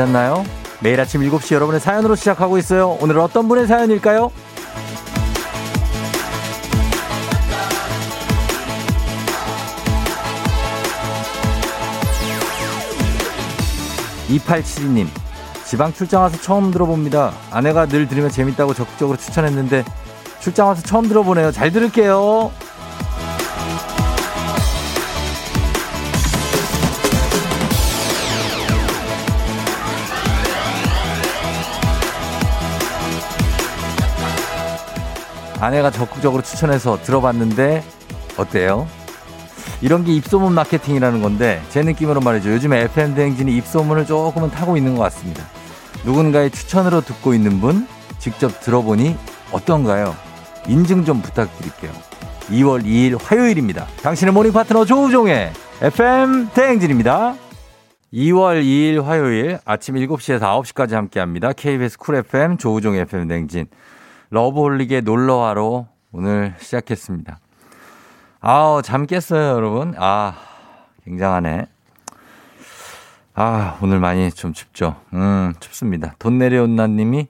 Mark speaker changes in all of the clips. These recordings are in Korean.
Speaker 1: 잤나요? 매일 아침 7시 여러분의 사연으로 시작하고 있어요. 오늘 어떤 분의 사연일까요? 2872님, 지방 출장 와서 처음 들어봅니다. 아내가 늘 들으면 재밌다고 적극적으로 추천했는데 출장 와서 처음 들어보네요. 잘 들을게요. 아내가 적극적으로 추천해서 들어봤는데 어때요? 이런 게 입소문 마케팅이라는 건데 제 느낌으로 말이죠. 요즘에 FM 대행진이 입소문을 조금은 타고 있는 것 같습니다. 누군가의 추천으로 듣고 있는 분 직접 들어보니 어떤가요? 인증 좀 부탁드릴게요. 2월 2일 화요일입니다. 당신의 morning 파트너 조우종의 FM 대행진입니다. 2월 2일 화요일 아침 7시에서 9시까지 함께합니다. KBS 쿨 FM 조우종의 FM 대행진. 러브홀릭의 놀러와로 오늘 시작했습니다. 아우, 잠 깼어요, 여러분. 아, 굉장하네. 아, 오늘 많이 좀 춥죠. 음, 춥습니다. 돈 내려온다님이,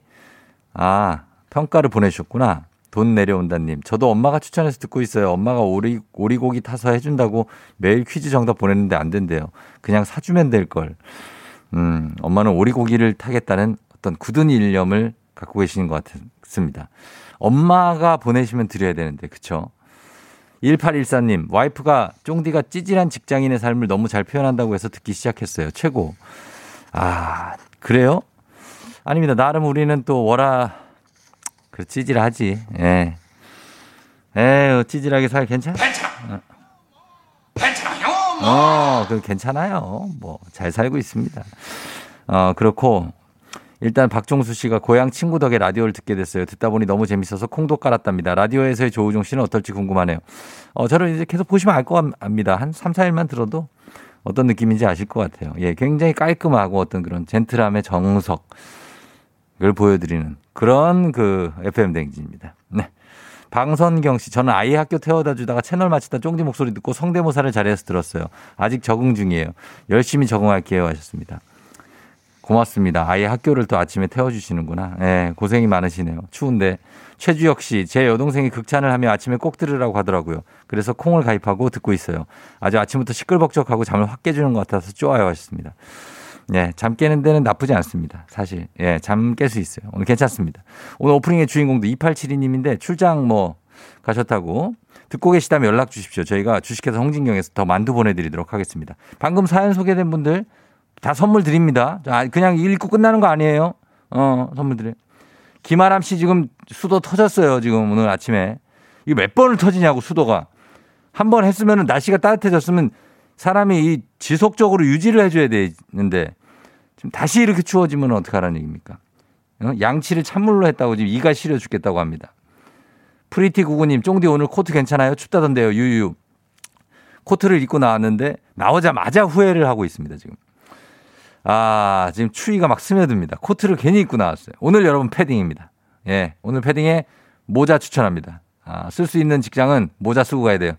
Speaker 1: 아, 평가를 보내주셨구나. 돈 내려온다님. 저도 엄마가 추천해서 듣고 있어요. 엄마가 오리, 오리고기 타서 해준다고 매일 퀴즈 정답 보냈는데 안 된대요. 그냥 사주면 될걸. 음, 엄마는 오리고기를 타겠다는 어떤 굳은 일념을 갖고 계시는 것 같 습니다. 엄마가 보내시면 드려야 되는데, 그쵸? 1814님, 와이프가 쫑디가 찌질한 직장인의 삶을 너무 잘 표현한다고 해서 듣기 시작했어요. 최고. 아, 그래요? 아닙니다. 나름 우리는 또 워라, 그 찌질하지. 예. 에휴, 찌질하게 살 괜찮아? 괜찮아. 괜찮아요. 뭐. 어, 그 괜찮아요. 뭐, 잘 살고 있습니다. 어, 그렇고, 일단 박종수 씨가 고향 친구 덕에 라디오를 듣게 됐어요. 듣다 보니 너무 재밌어서 콩도 깔았답니다. 라디오에서의 조우종 씨는 어떨지 궁금하네요. 어, 저를 이제 계속 보시면 알 것 같습니다. 한 3, 4일만 들어도 어떤 느낌인지 아실 것 같아요. 예, 굉장히 깔끔하고 어떤 그런 젠틀함의 정석을 보여드리는 그런 그 FM 댕지입니다. 네. 방선경 씨, 저는 아이 학교 태워다 주다가 채널 마치다 쫑디 목소리 듣고 성대모사를 잘해서 들었어요. 아직 적응 중이에요. 열심히 적응할게요 하셨습니다. 고맙습니다. 아예 학교를 또 아침에 태워주시는구나. 예, 고생이 많으시네요. 추운데. 최주혁 씨, 제 여동생이 극찬을 하며 아침에 꼭 들으라고 하더라고요. 그래서 콩을 가입하고 듣고 있어요. 아주 아침부터 시끌벅적하고 잠을 확 깨주는 것 같아서 좋아요 하셨습니다. 예, 잠 깨는 데는 나쁘지 않습니다. 사실. 예, 잠 깰 수 있어요. 오늘 괜찮습니다. 오늘 오프닝의 주인공도 2872님인데 출장 뭐 가셨다고 듣고 계시다면 연락 주십시오. 저희가 주식회사 홍진경에서 더 만두 보내드리도록 하겠습니다. 방금 사연 소개된 분들 다 선물 드립니다. 그냥 읽고 끝나는 거 아니에요. 어, 선물 드려요. 김아람 씨 지금 수도 터졌어요. 지금 오늘 아침에. 이거 몇 번을 터지냐고 수도가. 한 번 했으면 날씨가 따뜻해졌으면 사람이 이 지속적으로 유지를 해줘야 되는데 지금 다시 이렇게 추워지면 어떡하라는 얘기입니까? 어? 양치를 찬물로 했다고 지금 이가 시려 죽겠다고 합니다. 프리티 구구님, 쫑디 오늘 코트 괜찮아요? 춥다던데요, 유유. 코트를 입고 나왔는데 나오자마자 후회를 하고 있습니다, 지금. 아, 지금 추위가 막 스며듭니다. 코트를 괜히 입고 나왔어요. 오늘 여러분 패딩입니다. 예, 오늘 패딩에 모자 추천합니다. 아, 쓸 수 있는 직장은 모자 쓰고 가야 돼요.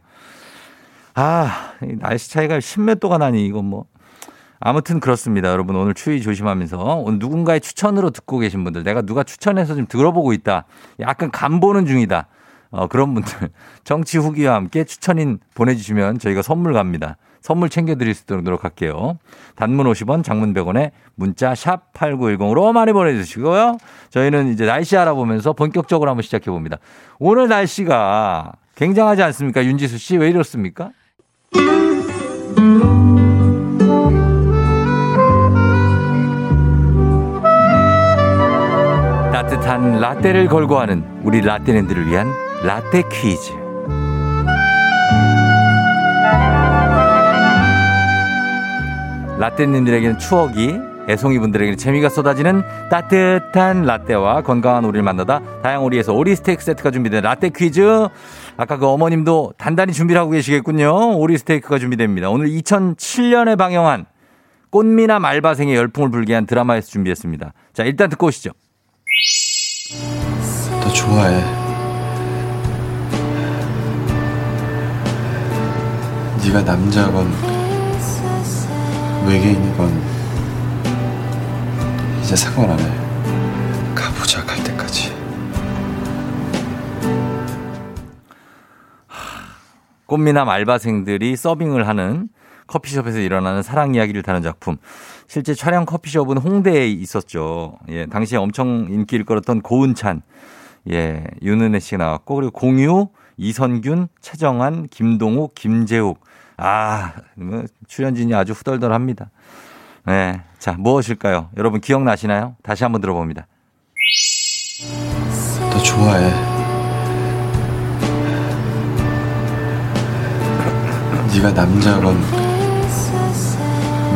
Speaker 1: 아, 날씨 차이가 십몇 도가 나니, 이건 뭐. 아무튼 그렇습니다. 여러분 오늘 추위 조심하면서 오늘 누군가의 추천으로 듣고 계신 분들 내가 누가 추천해서 좀 들어보고 있다. 약간 간 보는 중이다. 어, 그런 분들 정치 후기와 함께 추천인 보내주시면 저희가 선물 갑니다. 선물 챙겨드릴 수 있도록 할게요. 단문 50원, 장문 100원에 문자 샵 8910으로 많이 보내주시고요. 저희는 이제 날씨 알아보면서 본격적으로 한번 시작해 봅니다. 오늘 날씨가 굉장하지 않습니까? 윤지수 씨, 왜 이렇습니까? 따뜻한 라떼를 걸고 하는 우리 라떼랜들을 위한 라떼 퀴즈. 라떼님들에게는 추억이, 애송이 분들에게는 재미가 쏟아지는 따뜻한 라떼와 건강한 오리를 만나다 다양 오리에서 오리 스테이크 세트가 준비된 라떼 퀴즈. 아까 그 어머님도 단단히 준비를 하고 계시겠군요. 오리 스테이크가 준비됩니다. 오늘 2007년에 방영한 꽃미나 말바생의 열풍을 불게 한 드라마에서 준비했습니다. 자, 일단 듣고 오시죠.
Speaker 2: 더 좋아해. 네가 남자건 외계인이건 이제 상관 안 해. 가보자 갈 때까지.
Speaker 1: 꽃미남 알바생들이 서빙을 하는 커피숍에서 일어나는 사랑 이야기를 다룬 작품. 실제 촬영 커피숍은 홍대에 있었죠. 예, 당시에 엄청 인기를 끌었던 고은찬, 예, 윤은혜 씨가 나왔고, 그리고 공유, 이선균, 최정한, 김동욱, 김재욱. 아, 뭐 출연진이 아주 후덜덜합니다. 네. 자, 무엇일까요? 여러분 기억나시나요? 다시 한번 들어봅니다.
Speaker 2: 너 좋아해. 네가 남자건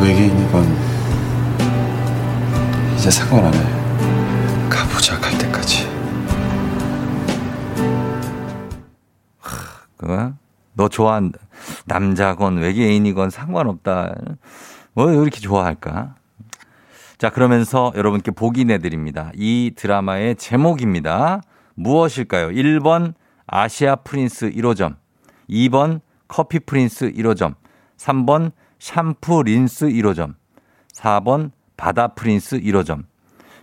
Speaker 2: 외계인이건 이제 상관 안 해. 가보자 갈 때까지.
Speaker 1: 그거? 너 좋아한 남자건 외계인이건 상관없다. 뭐 이렇게 좋아할까? 자, 그러면서 여러분께 보기 내드립니다. 이 드라마의 제목입니다. 무엇일까요? 1번 아시아 프린스 1호점, 2번 커피 프린스 1호점, 3번 샴푸 린스 1호점, 4번 바다 프린스 1호점.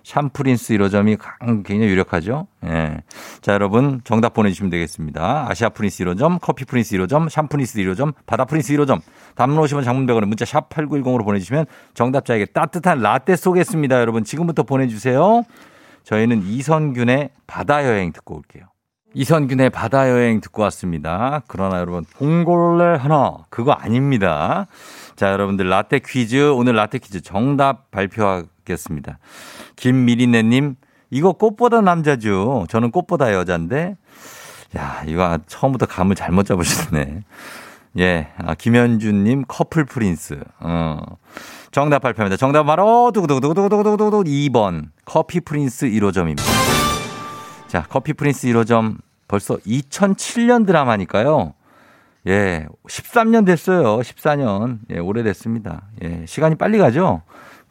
Speaker 1: 샴프린스 1호점이 굉장히 유력하죠. 예. 자, 여러분 정답 보내주시면 되겠습니다. 아시아 프린스 1호점, 커피 프린스 1호점, 샴프린스 1호점, 바다 프린스 1호점. 담론 오시면 장문백원에 문자 샵 8910으로 보내주시면 정답자에게 따뜻한 라떼 쏘겠습니다. 여러분 지금부터 보내주세요. 저희는 이선균의 바다 여행 듣고 올게요. 이선균의 바다 여행 듣고 왔습니다. 그러나 여러분 봉골레 하나 그거 아닙니다. 자, 여러분들 라떼 퀴즈 오늘 라떼 퀴즈 정답 발표하겠습니다. 김미리네님 이거 꽃보다 남자죠. 저는 꽃보다 여자인데 야 이거 처음부터 감을 잘못 잡으셨네. 예, 아, 김현주님 커플 프린스. 어. 정답 발표합니다. 정답 바로 두구두구두구두구두구두구 2번 커피 프린스 1호점입니다. 자, 커피 프린스 1호점 벌써 2007년 드라마니까요. 예, 13년 됐어요. 14년. 예, 오래됐습니다. 예, 시간이 빨리 가죠?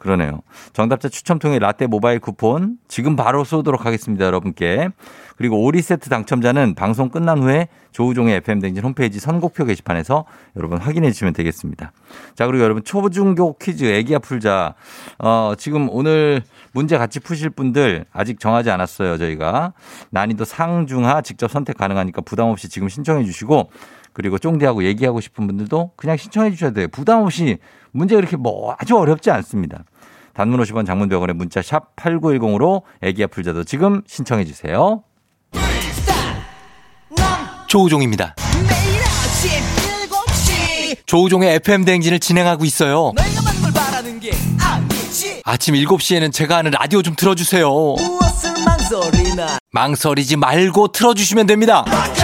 Speaker 1: 그러네요. 정답자 추첨 통해 라떼 모바일 쿠폰 지금 바로 쏘도록 하겠습니다. 여러분께. 그리고 오리 세트 당첨자는 방송 끝난 후에 조우종의 FM댕진 홈페이지 선곡표 게시판에서 여러분 확인해 주시면 되겠습니다. 자, 그리고 여러분 초중교 퀴즈 애기야 풀자. 어, 지금 오늘 문제 같이 푸실 분들 아직 정하지 않았어요. 저희가. 난이도 상중하 직접 선택 가능하니까 부담 없이 지금 신청해 주시고 그리고 쫑디하고 얘기하고 싶은 분들도 그냥 신청해 주셔야 돼요. 부담 없이 문제 그렇게 뭐 아주 어렵지 않습니다. 단문 50원 장문 100원에 문자 샵 8910으로 애기야 풀자도 지금 신청해 주세요.
Speaker 3: 조우종입니다.
Speaker 4: 매일 아침 7시
Speaker 3: 조우종의 FM 대행진을 진행하고 있어요.
Speaker 4: 내가 많은 걸 바라는 게 아니지
Speaker 3: 아침 7시에는 제가 하는 라디오 좀 틀어주세요. 망설이지 말고 틀어주시면 됩니다.
Speaker 4: 락앤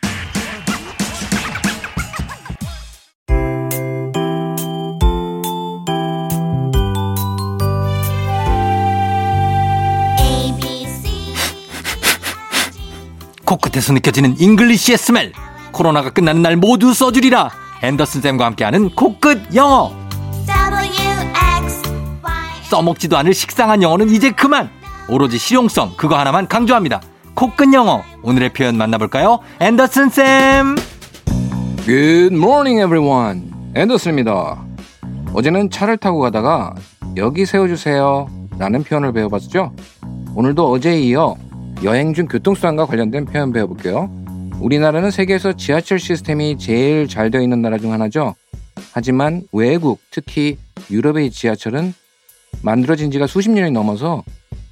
Speaker 3: 코끝에서 느껴지는 English의 smell. 코로나가 끝나는 날 모두 써주리라. 앤더슨 쌤과 함께하는 코끝 영어. 써먹지도 않을 식상한 영어는 이제 그만. 오로지 실용성 그거 하나만 강조합니다. 코끝 영어. 오늘의 표현 만나볼까요? 앤더슨 쌤.
Speaker 5: Good morning, everyone. 앤더슨입니다. 어제는 차를 타고 가다가 여기 세워주세요 라는 표현을 배워봤죠? 오늘도 어제에 이어 여행 중 교통수단과 관련된 표현 배워볼게요. 우리나라는 세계에서 지하철 시스템이 제일 잘 되어 있는 나라 중 하나죠. 하지만 외국, 특히 유럽의 지하철은 만들어진 지가 수십 년이 넘어서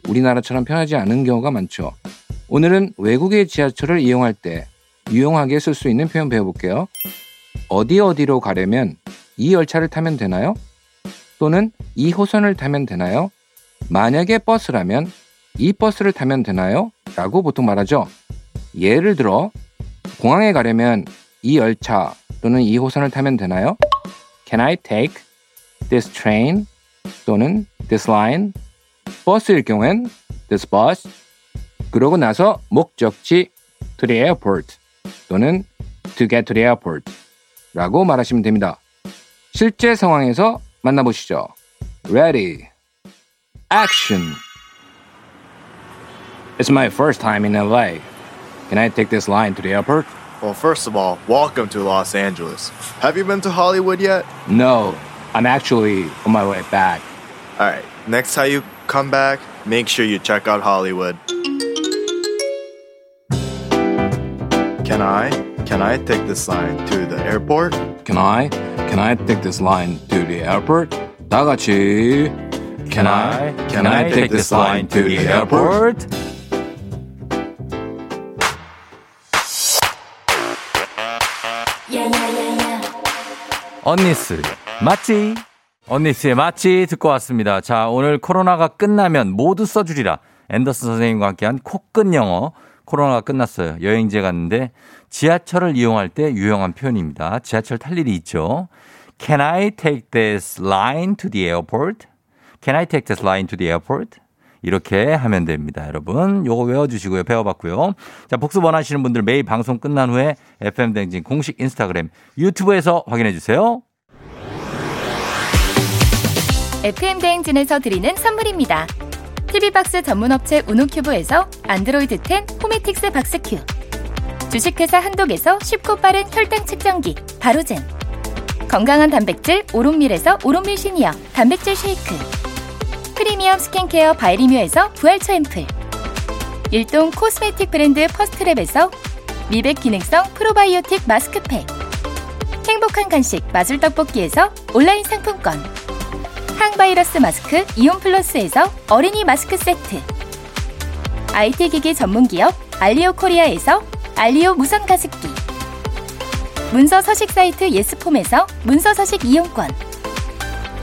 Speaker 5: 우리나라처럼 편하지 않은 경우가 많죠. 오늘은 외국의 지하철을 이용할 때 유용하게 쓸 수 있는 표현 배워볼게요. 어디 어디로 가려면 이 열차를 타면 되나요? 또는 이 호선을 타면 되나요? 만약에 버스라면 이 버스를 타면 되나요? 라고 보통 말하죠. 예를 들어 공항에 가려면 이 열차 또는 이 호선을 타면 되나요? Can I take this train 또는 this line? 버스일 경우엔 this bus 그러고 나서 목적지 to the airport 또는 to get to the airport 라고 말하시면 됩니다. 실제 상황에서 만나보시죠. Ready, action. It's my first time in LA. Can I take this line to the airport?
Speaker 6: Well, first of all, welcome to Los Angeles. Have you been to Hollywood yet?
Speaker 5: No, I'm actually on my way back.
Speaker 6: Alright, next time you come back, make sure you check out Hollywood. Can I? Can I take this line to the airport?
Speaker 5: Can I? Can I take this line to the airport? 다 같이.
Speaker 1: Can I? Can I take this line to the airport? 언니스 맞지? 언니스의 맞지 듣고 왔습니다. 자 오늘 코로나가 끝나면 모두 써주리라. 앤더슨 선생님과 함께한 코끝 영어. 코로나가 끝났어요. 여행지에 갔는데 지하철을 이용할 때 유용한 표현입니다. 지하철 탈 일이 있죠. Can I take this line to the airport? Can I take this line to the airport? 이렇게 하면 됩니다, 여러분. 요거 외워주시고요. 배워봤고요. 자, 복습 원하시는 분들 매일 방송 끝난 후에 FM댕진 공식 인스타그램, 유튜브에서 확인해주세요.
Speaker 7: FM 대행진에서 드리는 선물입니다. TV박스 전문업체 우노큐브에서 안드로이드 10 호메틱스 박스큐 주식회사 한독에서 쉽고 빠른 혈당 측정기 바로젠 건강한 단백질 오롯밀에서 오롯밀 시니어 단백질 쉐이크 프리미엄 스킨케어 바이리뮤에서 부활초 앰플. 일동 코스메틱 브랜드 퍼스트랩에서 미백 기능성 프로바이오틱 마스크팩. 행복한 간식 마술 떡볶이에서 온라인 상품권. 항바이러스 마스크 이온 플러스에서 어린이 마스크 세트. IT 기기 전문 기업 알리오 코리아에서 알리오 무선 가습기. 문서 서식 사이트 예스폼에서 문서 서식 이용권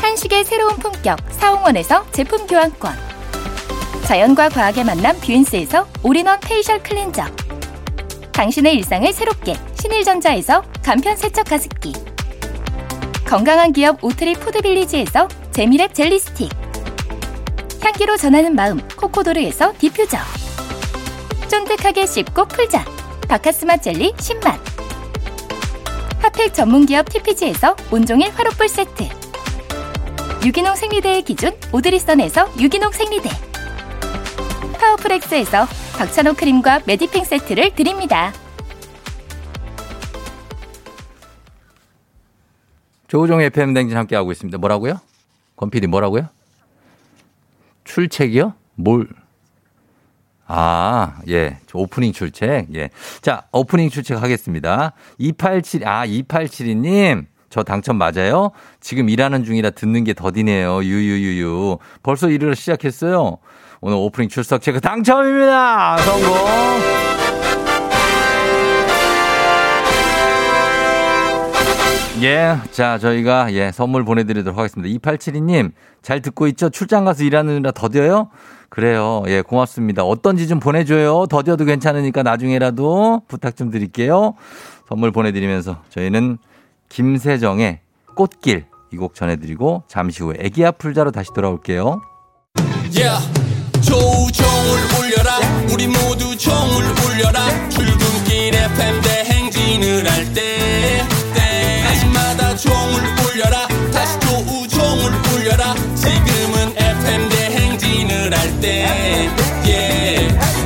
Speaker 7: 한식의 새로운 품격 사홍원에서 제품 교환권. 자연과 과학의 만남 뷰인스에서 올인원 페이셜 클렌저. 당신의 일상을 새롭게 신일전자에서 간편 세척 가습기. 건강한 기업 오트리 푸드빌리지에서 재미랩 젤리 스틱. 향기로 전하는 마음 코코도르에서 디퓨저. 쫀득하게 씹고 풀자. 박카스맛 젤리 10만. 핫팩 전문기업 TPG에서 온종일 화롯불 세트 유기농 생리대의 기준 오드리선에서 유기농 생리대 파워프렉스에서 박찬호 크림과 메디핑 세트를 드립니다.
Speaker 1: 조우종 FM 댕진 함께하고 있습니다. 뭐라고요? 권PD 뭐라고요? 출첵이요? 뭘? 아, 예. 오프닝 출첵. 예. 자, 오프닝 출첵 하겠습니다. 287, 아, 2872님. 저 당첨 맞아요? 지금 일하는 중이라 듣는 게 더디네요. 유유유유. 벌써 일을 시작했어요. 오늘 오프닝 출석 체크 당첨입니다. 성공. 예. 자, 저희가 예, 선물 보내드리도록 하겠습니다. 2872님, 잘 듣고 있죠? 출장 가서 일하느라 더뎌요? 그래요. 예, 고맙습니다. 어떤지 좀 보내줘요. 더뎌도 괜찮으니까 나중에라도 부탁 좀 드릴게요. 선물 보내드리면서 저희는 김세정의 꽃길 이 곡 전해드리고 잠시 후에 애기야 풀자로 다시 돌아올게요.
Speaker 8: Yeah. 조우종을 울려라 우리 모두 종을 울려라 출근길 FM 대행진을 할때 종을 울려라 다시 조우종을 울려라 지금은 FM 대행진을 할때 yeah.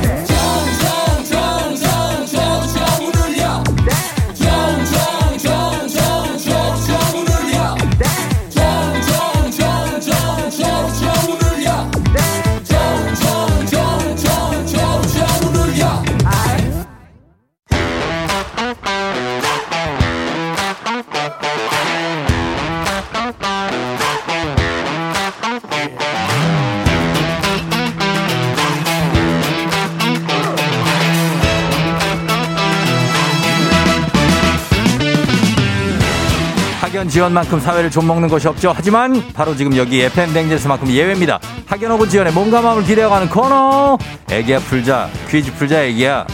Speaker 1: 지연만큼 사회를 좀 먹는 것이 없죠. 하지만 바로 지금 여기 FM 댕제스만큼 예외입니다. 학연하고 지연의 몸과 마음을 기대어가는 코너. 애기야 풀자 퀴즈 풀자 애기야.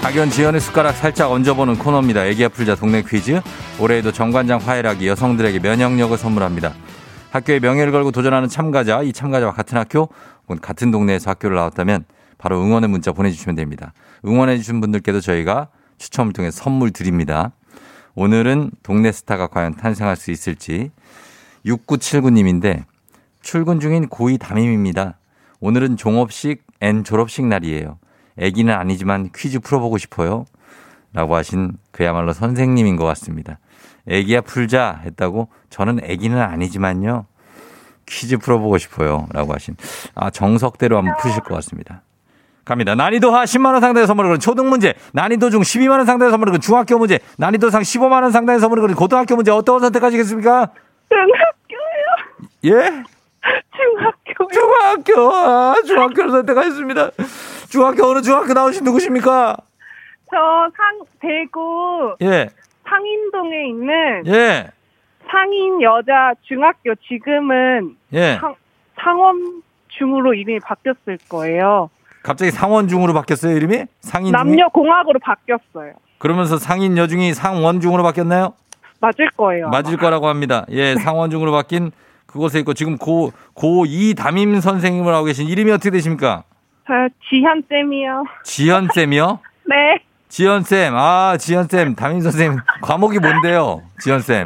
Speaker 1: 학연 지연의 숟가락 살짝 얹어보는 코너입니다. 애기야 풀자 동네 퀴즈. 올해에도 정관장 화해락이 여성들에게 면역력을 선물합니다. 학교의 명예를 걸고 도전하는 참가자, 이 참가자와 같은 학교 혹은 같은 동네에서 학교를 나왔다면 바로 응원의 문자 보내주시면 됩니다. 응원해주신 분들께도 저희가 추첨을 통해 선물 드립니다. 오늘은 동네 스타가 과연 탄생할 수 있을지 6979님인데 출근 중인 고2 담임입니다. 오늘은 종업식 and 졸업식 날이에요. 애기는 아니지만 퀴즈 풀어보고 싶어요. 라고 하신 그야말로 선생님인 것 같습니다. 애기야 풀자 했다고 저는 애기는 아니지만요. 퀴즈 풀어보고 싶어요. 라고 하신. 아, 정석대로 한번 푸실 것 같습니다. 갑니다. 난이도 하 10만원 상당의 선물을 거는 초등 문제, 난이도 중 12만원 상당의 선물을 거는 중학교 문제, 난이도 상 15만원 상당의 선물을 거는 고등학교 문제 어떤 거 선택하시겠습니까?
Speaker 9: 중학교요.
Speaker 1: 예?
Speaker 9: 중학교요.
Speaker 1: 중학교, 아, 중학교를 선택하셨습니다. 중학교 어느 중학교 나오신 누구십니까?
Speaker 9: 저 상, 대구
Speaker 1: 예,
Speaker 9: 상인동에 있는
Speaker 1: 예,
Speaker 9: 상인 여자 중학교 지금은
Speaker 1: 예.
Speaker 9: 상, 상원 중으로 이름이 바뀌었을 거예요.
Speaker 1: 갑자기 상원 중으로 바뀌었어요, 이름이? 상인 중이?
Speaker 9: 남녀 공학으로 바뀌었어요.
Speaker 1: 그러면서 상인 여중이 상원 중으로 바뀌었나요?
Speaker 9: 맞을 거예요.
Speaker 1: 맞을 거라고 합니다. 예, 상원 중으로 바뀐 그곳에 있고 지금 고, 고2 담임 선생님을 하고 계신 이름이 어떻게 되십니까?
Speaker 9: 저 지현 쌤이요.
Speaker 1: 지현 쌤이요?
Speaker 9: 네.
Speaker 1: 지현 쌤, 아, 지현 쌤, 담임 선생님 과목이 뭔데요? 지현 쌤.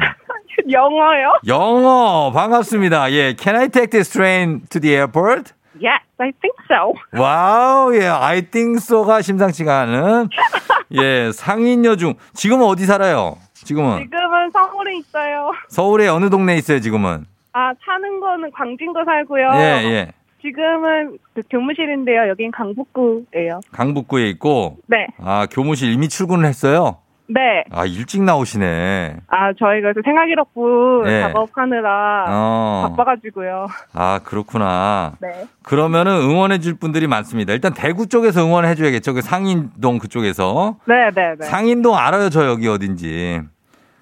Speaker 9: 영어요?
Speaker 1: 영어 반갑습니다. 예, Can I take this train to the airport?
Speaker 9: Yes, I think so.
Speaker 1: Wow, 예, I think so가 심상치가 않은 예 상인 여 중. 지금은 어디 살아요? 지금은
Speaker 9: 지금은 서울에 있어요.
Speaker 1: 서울의 어느 동네에 있어요? 지금은?
Speaker 9: 아, 사는 거는 광진구 살고요.
Speaker 1: 예, 예.
Speaker 9: 지금은 그 교무실인데요. 여긴 강북구예요.
Speaker 1: 강북구에 있고
Speaker 9: 네.
Speaker 1: 아 교무실 이미 출근을 했어요.
Speaker 9: 네.
Speaker 1: 아 일찍 나오시네.
Speaker 9: 아, 저희가 그 생활기록부
Speaker 1: 네.
Speaker 9: 작업하느라
Speaker 1: 어.
Speaker 9: 바빠가지고요.
Speaker 1: 아 그렇구나.
Speaker 9: 네.
Speaker 1: 그러면은 응원해 줄 분들이 많습니다. 일단 대구 쪽에서 응원해 줘야겠죠. 그 상인동 그쪽에서.
Speaker 9: 네, 네, 네.
Speaker 1: 상인동 알아요, 저 여기 어딘지.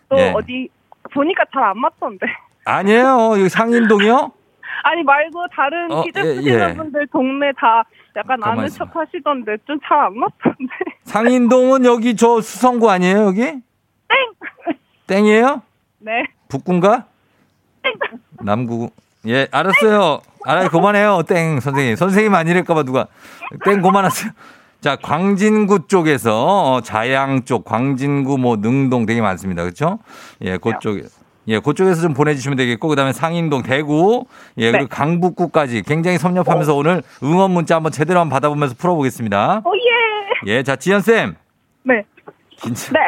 Speaker 9: 또
Speaker 1: 예.
Speaker 9: 어디 보니까 잘 안 맞던데.
Speaker 1: 아니에요. 여기 상인동이요?
Speaker 9: 아니 말고 다른
Speaker 1: 어, 예,
Speaker 9: 쓰시는
Speaker 1: 예.
Speaker 9: 분들 동네 다 약간 아는. 척 하시던데 좀 잘 안 맞던데.
Speaker 1: 상인동은 여기 저 수성구 아니에요, 여기?
Speaker 9: 땡.
Speaker 1: 땡이에요?
Speaker 9: 네.
Speaker 1: 북구인가? 남구. 예, 알았어요. 알아요. 그만해요. 땡, 선생님. 선생님 아니랄까봐 누가. 땡, 그만하세요. 자, 광진구 쪽에서, 어, 자양 쪽, 광진구, 뭐, 능동 되게 많습니다. 그렇죠? 예, 그쪽. 예, 그쪽에서 좀 보내주시면 되겠고, 그 다음에 상인동, 대구, 예, 그리고
Speaker 9: 네.
Speaker 1: 강북구까지 굉장히 섭렵하면서 오 늘 응원 문자 한번 제대로 한번 받아보면서 풀어보겠습니다.
Speaker 9: 오 예.
Speaker 1: 예, 자, 지연쌤.
Speaker 9: 네.
Speaker 1: 진짜.
Speaker 9: 네.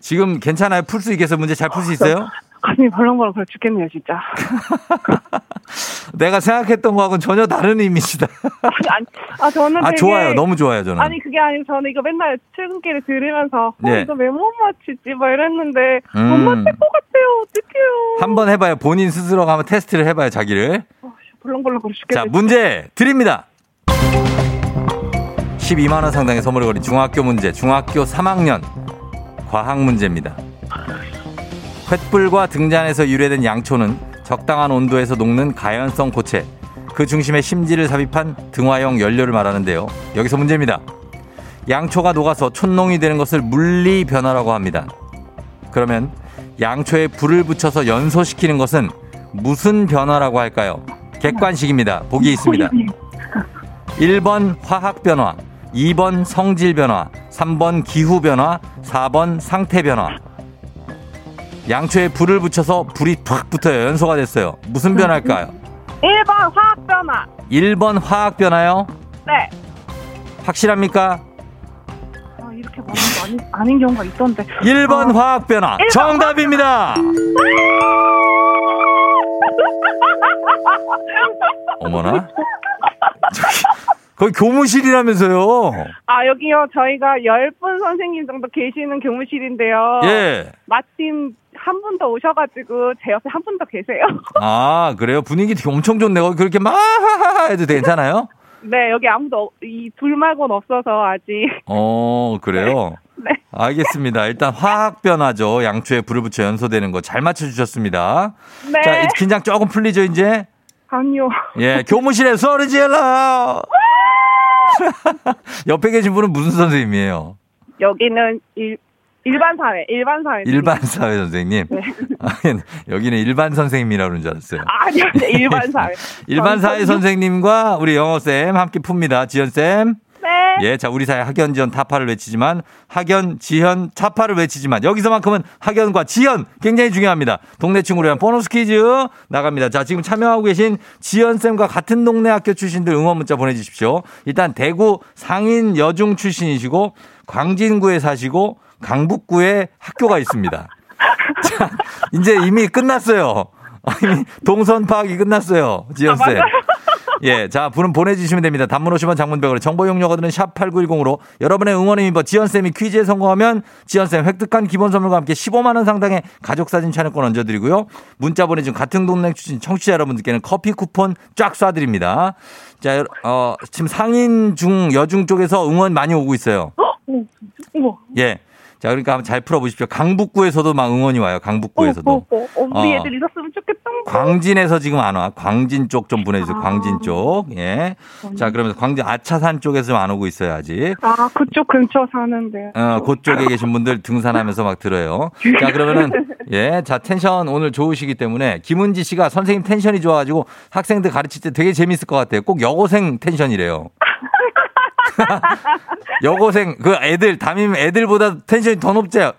Speaker 1: 지금 괜찮아요? 풀 수 있겠어요? 문제 잘 풀 수 있어요?
Speaker 9: 가슴이 벌렁벌렁 그래 죽겠네요 진짜.
Speaker 1: 내가 생각했던 거하고는 전혀 다른 이미지다.
Speaker 9: 아니, 아 저는
Speaker 1: 아,
Speaker 9: 되게
Speaker 1: 좋아요. 너무 좋아요, 저는.
Speaker 9: 아니 그게 아니고 저는 이거 맨날 출근길에 들으면서 어,
Speaker 1: 네.
Speaker 9: 이거 왜 못 맞히지 막 이랬는데
Speaker 1: 음.
Speaker 9: 못 맞힐 것 같아요 어떡해요
Speaker 1: 한번 해봐요. 본인 스스로가 한번 테스트를 해봐요, 자기를.
Speaker 9: 벌렁벌렁 그래 죽겠네
Speaker 1: 자, 문제 드립니다. 12만원 상당의 선물을 거린 중학교 문제, 중학교 3학년 과학 문제입니다. 횃불과 등잔에서 유래된 양초는 적당한 온도에서 녹는 가연성 고체, 그 중심에 심지를 삽입한 등화용 연료를 말하는데요. 여기서 문제입니다. 양초가 녹아서 촌농이 되는 것을 물리 변화라고 합니다. 그러면 양초에 불을 붙여서 연소시키는 것은 무슨 변화라고 할까요? 객관식입니다. 보기 있습니다. 1번 화학 변화, 2번 성질 변화, 3번 기후 변화, 4번 상태 변화. 양초에 불을 붙여서 불이 팍 붙어요. 연소가 됐어요. 무슨 변화일까요?
Speaker 9: 1번 화학 변화
Speaker 1: 1번 화학 변화요?
Speaker 9: 네
Speaker 1: 확실합니까?
Speaker 9: 아, 이렇게 말하는 거 아니, 아닌 경우가 있던데
Speaker 1: 1번 화학 변화. 정답입니다. 어머나. 저기, 거기 교무실이라면서요.
Speaker 9: 아 여기요 저희가 10분 선생님 정도 계시는 교무실인데요
Speaker 1: 예.
Speaker 9: 마침 한 분 더 오셔가지고 제 옆에 한 분 더 계세요
Speaker 1: 아, 그래요? 분위기 되게 엄청 좋네요. 그렇게 막 해도 괜찮아요?
Speaker 9: 네, 여기 아무도 이 둘 말고는 없어서 아직.
Speaker 1: 어, 그래요?
Speaker 9: 네.
Speaker 1: 알겠습니다. 일단 화학 변화죠. 양초에 불을 붙여 연소되는 거 잘 맞춰 주셨습니다.
Speaker 9: 네.
Speaker 1: 자, 긴장 조금 풀리죠, 이제?
Speaker 9: 아니요.
Speaker 1: 예, 교무실에 소리 질러! 옆에 계신 분은 무슨 선생님이에요?
Speaker 9: 여기는 일, 일반 사회, 일반 사회.
Speaker 1: 일반 사회 선생님.
Speaker 9: 네.
Speaker 1: 아, 여기는 일반 선생님이라고 그런 줄 알았어요.
Speaker 9: 아니요, 네, 일반 사회.
Speaker 1: 일반 사회 선생님과 우리 영어쌤 함께 풉니다. 지연쌤.
Speaker 9: 네.
Speaker 1: 예, 자, 우리 사회 학연, 지연, 타파를 외치지만, 학연, 지연, 차파를 외치지만, 여기서만큼은 학연과 지연 굉장히 중요합니다. 동네 친구를 위한 보너스 퀴즈 나갑니다. 자, 지금 참여하고 계신 지연 쌤과 같은 동네 학교 출신들 응원 문자 보내주십시오. 일단 대구 상인 여중 출신이시고, 광진구에 사시고, 강북구에 학교가 있습니다. 자, 이제 이미 끝났어요. 이미 동선 파악이 끝났어요. 지연 쌤. 예, 자, 분은 보내주시면 됩니다. 단문 50원 장문백으로 정보 용료거들은 샵8910으로 여러분의 응원의 힘입어 지연쌤이 퀴즈에 성공하면 지연쌤 획득한 기본 선물과 함께 15만원 상당의 가족사진 촬영권 얹어드리고요. 문자 보내준 같은 동네 출신 청취자 여러분들께는 커피 쿠폰 쫙 쏴드립니다. 자, 어, 지금 상인 중, 여중 쪽에서 응원 많이 오고 있어요.
Speaker 9: 어머.
Speaker 1: 예. 자, 그러니까 한번 잘 풀어보십시오. 강북구에서도 막 응원이 와요. 강북구에서도.
Speaker 9: 어, 어, 어, 우리
Speaker 1: 어.
Speaker 9: 애들 있었으면 좋겠다.
Speaker 1: 광진에서 지금 안 와. 광진 쪽 좀 보내주세요. 광진 쪽. 예. 자, 그러면서 광진 아차산 쪽에서 좀 안 오고 있어요, 아직.
Speaker 9: 아, 그쪽 근처 사는데.
Speaker 1: 어, 그쪽에 계신 분들 등산하면서 막 들어요. 자, 그러면은, 예. 자, 텐션 오늘 좋으시기 때문에 김은지 씨가 선생님 텐션이 좋아가지고 학생들 가르칠 때 되게 재밌을 것 같아요. 꼭 여고생 텐션이래요. 여고생, 그 애들, 담임 애들보다 텐션이 더 높죠?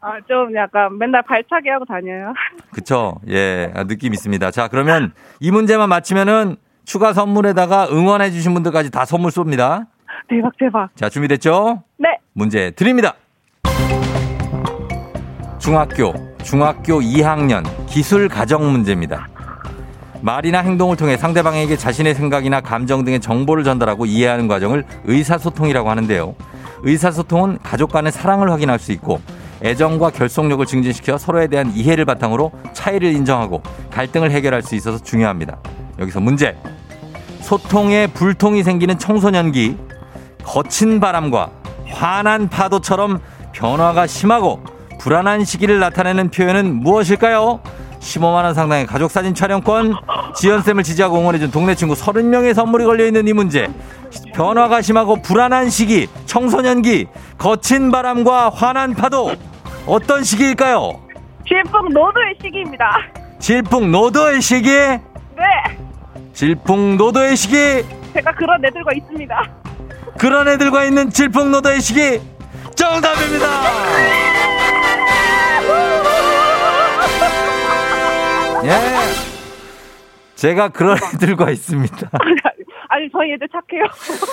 Speaker 9: 아, 좀 약간 맨날 발차기 하고 다녀요.
Speaker 1: 그쵸. 예, 아, 느낌 있습니다. 자, 그러면 이 문제만 맞히면은 추가 선물에다가 응원해주신 분들까지 다 선물 쏩니다.
Speaker 9: 대박, 대박.
Speaker 1: 자, 준비됐죠?
Speaker 9: 네.
Speaker 1: 문제 드립니다. 중학교, 중학교 2학년 기술 가정 문제입니다. 말이나 행동을 통해 상대방에게 자신의 생각이나 감정 등의 정보를 전달하고 이해하는 과정을 의사소통이라고 하는데요. 의사소통은 가족 간의 사랑을 확인할 수 있고 애정과 결속력을 증진시켜 서로에 대한 이해를 바탕으로 차이를 인정하고 갈등을 해결할 수 있어서 중요합니다. 여기서 문제. 소통에 불통이 생기는 청소년기, 거친 바람과 환한 파도처럼 변화가 심하고 불안한 시기를 나타내는 표현은 무엇일까요? 15만원 상당의 가족사진 촬영권, 지연쌤을 지지하고 응원해준 동네 친구 30명의 선물이 걸려있는 이 문제. 변화가 심하고 불안한 시기, 청소년기, 거친 바람과 환한 파도. 어떤 시기일까요?
Speaker 9: 질풍 노도의 시기입니다.
Speaker 1: 질풍 노도의 시기,
Speaker 9: 네.
Speaker 1: 질풍 노도의 시기,
Speaker 9: 제가 그런 애들과 있습니다.
Speaker 1: 그런 애들과 있는 질풍 노도의 시기 정답입니다. 예. 제가 그런 애들과 있습니다.
Speaker 9: 아니, 저희 애들 착해요.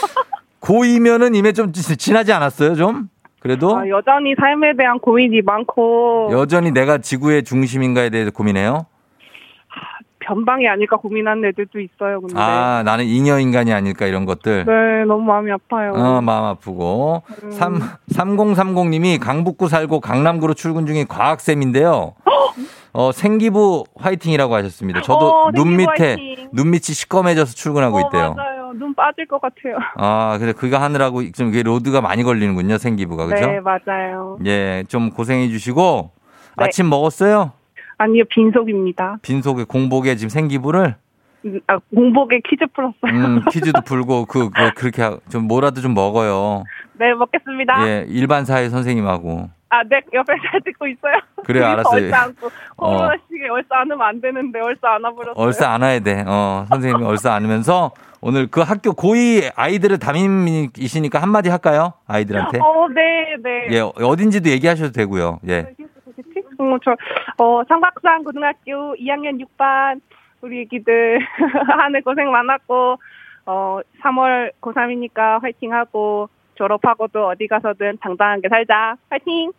Speaker 1: 고2면은 이미 좀 지- 지나지 않았어요, 좀? 그래도
Speaker 9: 아, 여전히 삶에 대한 고민이 많고
Speaker 1: 여전히 내가 지구의 중심인가에 대해서 고민해요.
Speaker 9: 변방이 아닐까 고민하는 애들도 있어요. 근데
Speaker 1: 아, 나는 잉여 인간이 아닐까 이런 것들.
Speaker 9: 네, 너무 마음이 아파요.
Speaker 1: 어, 마음 아프고.
Speaker 9: 음.
Speaker 1: 삼 3030님이 강북구 살고 강남구로 출근 중인 과학쌤인데요. 어, 생기부 화이팅이라고 하셨습니다. 저도
Speaker 9: 어,
Speaker 1: 눈 밑에,
Speaker 9: 화이팅.
Speaker 1: 눈 밑이 시꺼매져서 출근하고
Speaker 9: 어,
Speaker 1: 있대요.
Speaker 9: 맞아요. 눈 빠질 것 같아요.
Speaker 1: 아, 근데 그거 하느라고 좀 이게 로드가 많이 걸리는군요, 생기부가. 그죠?
Speaker 9: 네, 맞아요.
Speaker 1: 예, 좀 고생해 주시고.
Speaker 9: 네.
Speaker 1: 아침 먹었어요?
Speaker 9: 아니요, 빈속입니다.
Speaker 1: 빈속에 공복에 지금 생기부를?
Speaker 9: 음, 아, 공복에 퀴즈 풀었어요.
Speaker 1: 음, 퀴즈도 풀고, 그, 그, 그렇게 하- 좀 뭐라도 좀 먹어요.
Speaker 9: 네, 먹겠습니다.
Speaker 1: 예, 일반 사회 선생님하고.
Speaker 9: 아, 네, 옆에 잘 듣고 있어요. 여기서
Speaker 1: 알았어요.
Speaker 9: 얼싸 안고.
Speaker 1: 어.
Speaker 9: 코로나 시기에 얼싸 안으면 안 되는데 얼싸 안아버렸어요.
Speaker 1: 얼싸 안아야 돼. 어, 선생님이 얼싸 안으면서 오늘 그 학교 고2 아이들을 담임이시니까 한마디 할까요? 아이들한테.
Speaker 9: 어, 네, 네.
Speaker 1: 예, 어딘지도 얘기하셔도 되고요. 예.
Speaker 9: 어, 저, 어, 삼각산 고등학교 2학년 6반 우리 애기들 한해 고생 많았고, 어, 3월 고3이니까 화이팅하고, 졸업하고도 어디 가서든 당당하게 살자. 화이팅!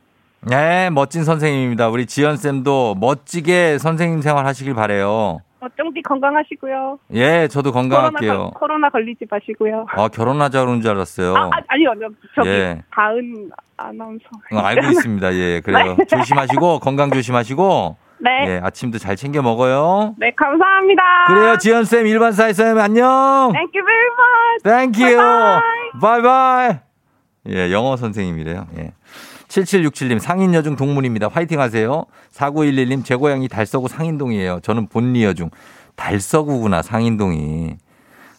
Speaker 1: 네, 멋진 선생님입니다. 우리 지연 쌤도 멋지게 선생님 생활 하시길 바래요
Speaker 9: 어, 쫑디 건강하시고요.
Speaker 1: 예, 저도
Speaker 9: 코로나,
Speaker 1: 건강할게요.
Speaker 9: 걸- 코로나 걸리지 마시고요.
Speaker 1: 아, 결혼하자 그러는 줄 알았어요.
Speaker 9: 아, 아, 아 니요. 저기,
Speaker 1: 예.
Speaker 9: 다은 아나운서.
Speaker 1: 어, 알고 있습니다. 예, 그래요.
Speaker 9: 네.
Speaker 1: 조심하시고, 건강 조심하시고,
Speaker 9: 네.
Speaker 1: 예, 아침도 잘 챙겨 먹어요.
Speaker 9: 네, 감사합니다.
Speaker 1: 그래요, 지연 쌤, 일반사회쌤, 안녕!
Speaker 9: Thank you very much.
Speaker 1: Thank you! 바이바이! 예, 영어 선생님이래요. 예. 7767님, 상인여중 동문입니다. 화이팅 하세요. 4911님, 제 고향이 달서구 상인동이에요. 저는 본리여중. 달서구구나, 상인동이.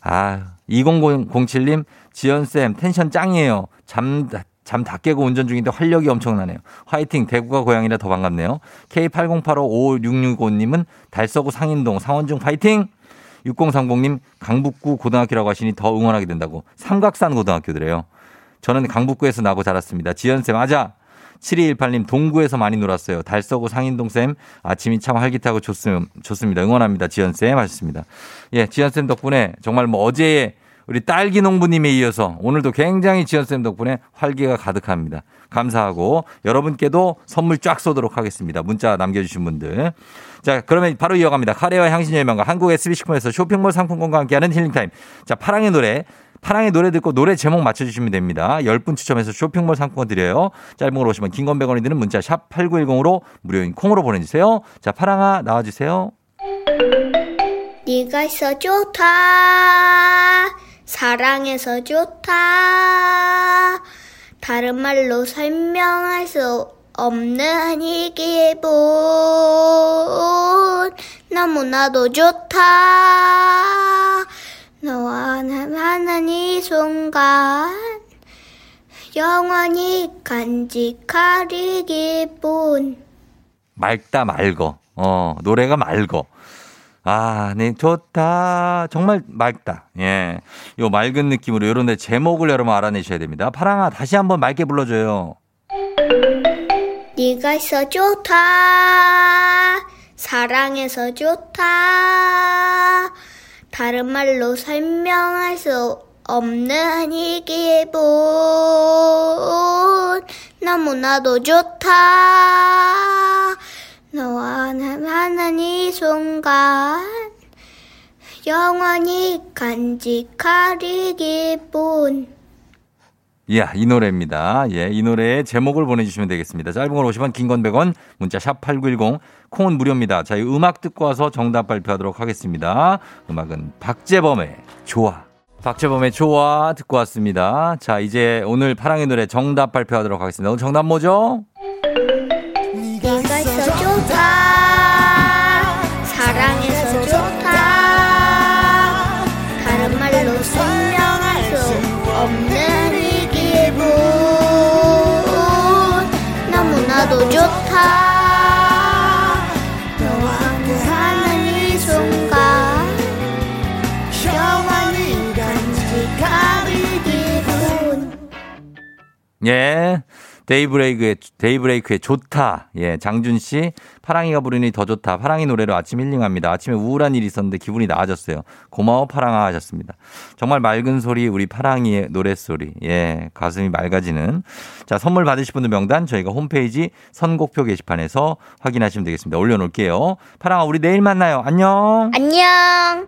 Speaker 1: 아, 2007님, 지연쌤, 텐션 짱이에요. 잠, 잠 다 깨고 운전 중인데 활력이 엄청나네요. 화이팅, 대구가 고향이라 더 반갑네요. K80855665님은 달서구 상인동 상원중 화이팅! 6030님, 강북구 고등학교라고 하시니 더 응원하게 된다고. 삼각산 고등학교들이에요. 저는 강북구에서 나고 자랐습니다. 지연쌤, 맞아! 7218님, 동구에서 많이 놀았어요. 달서구 상인동쌤, 아침이 참 활기차고 좋습, 좋습니다. 응원합니다. 지연쌤, 하셨습니다. 예, 지연쌤 덕분에 정말 뭐 어제의 우리 딸기 농부님에 이어서 오늘도 굉장히 지연쌤 덕분에 활기가 가득합니다. 감사하고 여러분께도 선물 쫙 쏘도록 하겠습니다. 문자 남겨주신 분들. 자, 그러면 바로 이어갑니다. 카레와 향신료의 명가 한국 SB식품에서 쇼핑몰 상품권과 함께하는 힐링타임. 자, 파랑의 노래. 파랑의 노래 듣고 노래 제목 맞춰주시면 됩니다. 10분 추첨해서 쇼핑몰 상품권 드려요. 짧은 걸 오시면 긴건 100원이 드는 문자 샵 8910으로 무료인 콩으로 보내주세요. 자, 파랑아 나와주세요.
Speaker 10: 네가 있어 좋다 사랑해서 좋다 다른 말로 설명할 수 없는 이 기분 너무나도 좋다 너와 나는 이 순간 영원히 기분
Speaker 1: 맑다 맑어. 어, 노래가 맑어. 아, 네, 좋다. 정말 맑다. 예. 요 맑은 느낌으로 요런 데 제목을 여러분 알아내셔야 됩니다. 파랑아, 다시 한번 맑게 불러줘요.
Speaker 10: 네가 있어 좋다 사랑해서 좋다 다른 말로 설명할 수 없는 이 기분. 너무나도 좋다. 너와 나는 이 순간 영원히 간직할 이 기분
Speaker 1: 이야, 이 노래입니다. 예, 이 노래의 제목을 보내주시면 되겠습니다. 짧은 걸 50원, 긴 건 100원, 문자 샵 8910, 콩은 무료입니다. 자, 이 음악 듣고 와서 정답 발표하도록 하겠습니다. 음악은 박재범의 좋아. 박재범의 좋아 듣고 왔습니다. 자, 이제 오늘 파랑의 노래 정답 발표하도록 하겠습니다. 오늘 정답 뭐죠? 예. 데이브레이크의, 데이브레이크의 좋다. 예, 장준 씨. 파랑이가 부르니 더 좋다. 파랑이 노래로 아침 힐링합니다. 아침에 우울한 일이 있었는데 기분이 나아졌어요. 고마워, 파랑아 하셨습니다. 정말 맑은 소리, 우리 파랑이의 노랫소리. 예, 가슴이 맑아지는. 자, 선물 받으실 분들 명단 저희가 홈페이지 선곡표 게시판에서 확인하시면 되겠습니다. 올려 놓을게요. 파랑아, 우리 내일 만나요. 안녕.
Speaker 10: 안녕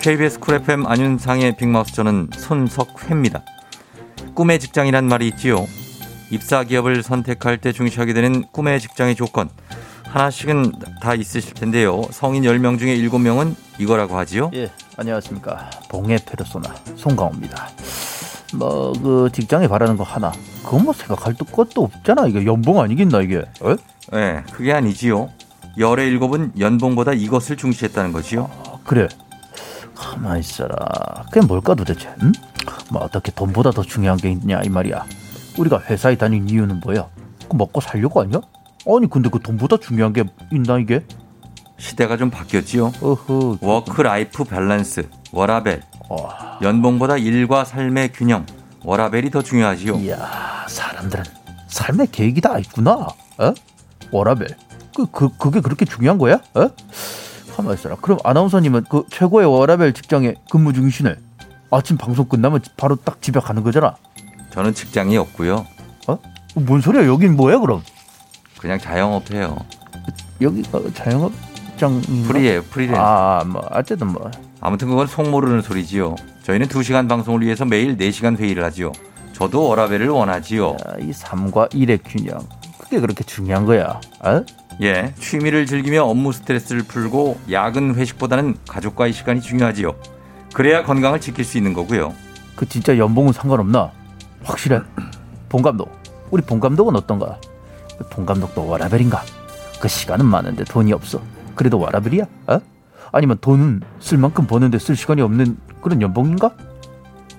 Speaker 1: KBS 쿨 FM 안윤상의 빅마우스 저는 손석회입니다. 꿈의 직장이란 말이 있지요. 입사 기업을 선택할 때 중시하게 되는 꿈의 직장의 조건. 하나씩은 다 있으실 텐데요. 성인 10명 중에 7명은 이거라고 하지요.
Speaker 11: 예, 안녕하십니까. 봉의 페르소나 송강호입니다. 뭐 그 직장에 바라는 거 하나. 그거 뭐 생각할 것도 없잖아. 이게 연봉 아니겠나 이게. 어?
Speaker 1: 네, 그게 아니지요. 열의 일곱은 연봉보다 이것을 중시했다는 거지요.
Speaker 11: 그래. 가만 있어라. 그게 뭘까 도대체? 응? 뭐 어떻게 돈보다 더 중요한 게 있냐 이 말이야. 우리가 회사에 다닌 이유는 뭐야? 그 먹고 살려고 아니야? 아니 근데 그 돈보다 중요한 게 있나 이게?
Speaker 1: 시대가 좀 바뀌었지요.
Speaker 11: 어허.
Speaker 1: work life balance 워라벨.
Speaker 11: 와.
Speaker 1: 연봉보다 일과 삶의 균형 워라벨이 더 중요하지요.
Speaker 11: 이야 사람들은 삶의 계획이 다 있구나. 어? 워라벨. 그, 그 그게 그렇게 중요한 거야? 어? 가만 있어라. 그럼 아나운서님은 그 최고의 워라벨 직장에 근무 중이시네. 아침 방송 끝나면 바로 딱 집에 가는 거잖아.
Speaker 1: 저는 직장이 없고요.
Speaker 11: 어? 뭔 소리야? 여긴 뭐야 그럼?
Speaker 1: 그냥 자영업해요.
Speaker 11: 여기 어, 자영업장
Speaker 1: 프리예요, 프리랜서.
Speaker 11: 아, 뭐 어쨌든 뭐
Speaker 1: 아무튼 그건 속 모르는 소리지요. 저희는 2시간 방송을 위해서 매일 4시간 회의를 하지요. 저도 워라벨을 원하지요.
Speaker 11: 야, 이 삶과 일의 균형. 그게 그렇게 중요한 거야. 어?
Speaker 1: 예, 취미를 즐기며 업무 스트레스를 풀고 야근 회식보다는 가족과의 시간이 중요하지요. 그래야 건강을 지킬 수 있는 거고요.
Speaker 11: 그 진짜 연봉은 상관없나? 확실해. 본 감독. 우리 본 감독은 어떤가? 본 감독도 워라벨인가? 그 시간은 많은데 돈이 없어. 그래도 워라벨이야? 어? 아니면 돈은 쓸 만큼 버는데 쓸 시간이 없는 그런 연봉인가?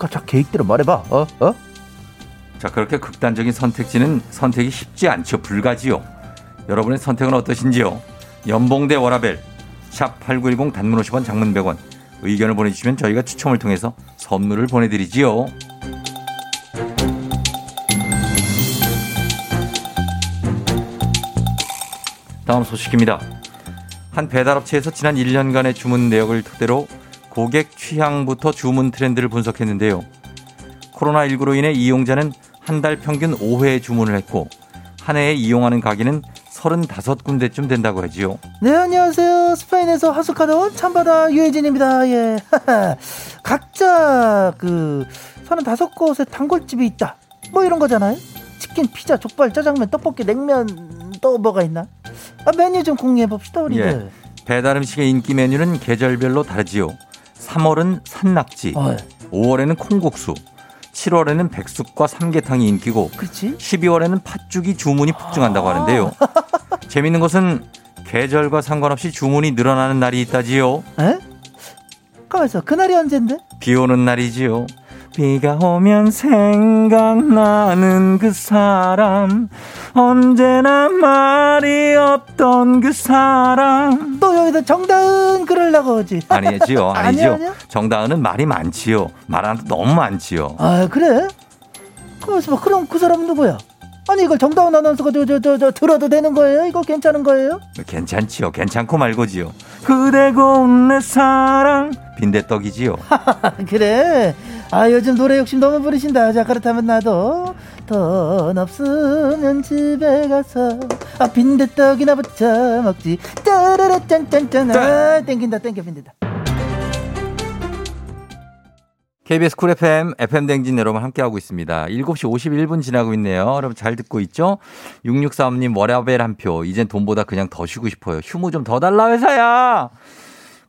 Speaker 11: 자 계획대로 말해봐. 어? 어?
Speaker 1: 자, 그렇게 극단적인 선택지는 선택이 쉽지 않죠. 불가지요. 여러분의 선택은 어떠신지요? 연봉 대 워라벨. 샵 8910 단문 50원 장문 100원. 의견을 보내주시면 저희가 추첨을 통해서 선물을 보내드리지요. 다음 소식입니다. 한 배달업체에서 지난 1년간의 주문 내역을 토대로 고객 취향부터 주문 트렌드를 분석했는데요. 코로나19로 인해 이용자는 한 달 평균 5회 주문을 했고 한 해에 이용하는 가게는 35군데쯤 된다고 하지요.
Speaker 12: 네, 안녕하세요. 스페인에서 하숙하다 온 참바다 유혜진입니다. 예. 각자 그 35곳의 단골집이 있다. 뭐 이런 거잖아요. 치킨, 피자, 족발, 짜장면, 떡볶이, 냉면 또 뭐가 있나? 아, 메뉴 좀 공유해 봅시다, 우리들.
Speaker 1: 예. 배달 음식의 인기 메뉴는 계절별로 다르지요. 3월은 산낙지,
Speaker 12: 어.
Speaker 1: 5월에는 콩국수, 7월에는 백숙과 삼계탕이 인기고
Speaker 12: 그렇지?
Speaker 1: 12월에는 팥죽이 주문이 폭증한다고 하는데요. 재밌는 것은 계절과 상관없이 주문이 늘어나는 날이 있다지요.
Speaker 12: 에? 가만있어. 그날이 언젠데?
Speaker 1: 비 오는 날이지요. 비가 오면 생각나는 그 사람 언제나 말이 없던 그 사람
Speaker 12: 또 여기다 정다은 그러려고 하지.
Speaker 1: 아니지요 아니죠
Speaker 12: 아니야?
Speaker 1: 정다은은 말이 많지요 말하는 너무 많지요
Speaker 12: 아, 그래? 가만있어 봐. 그럼 그 사람은 누구야? 아니, 이걸 정다은 아나운서가 저, 저, 저, 저, 들어도 되는 거예요? 이거 괜찮은 거예요?
Speaker 1: 괜찮지요 괜찮고 말고지요 그대 고운 내 사랑 빈대떡이지요
Speaker 12: 그래. 아, 요즘 노래 욕심 너무 부리신다. 자, 그렇다면 나도 돈 없으면 집에 가서 아, 빈대떡이나 부쳐 먹지. 짜라라 짠짠짠. 아, 땡긴다, 땡겨, 빈대떡.
Speaker 1: KBS 쿨 FM, FM 대행진 여러분 함께하고 있습니다. 7시 51분 지나고 있네요. 여러분 잘 듣고 있죠? 6643님 워라벨 한 표. 이젠 돈보다 그냥 더 쉬고 싶어요. 휴무 좀 더 달라 회사야!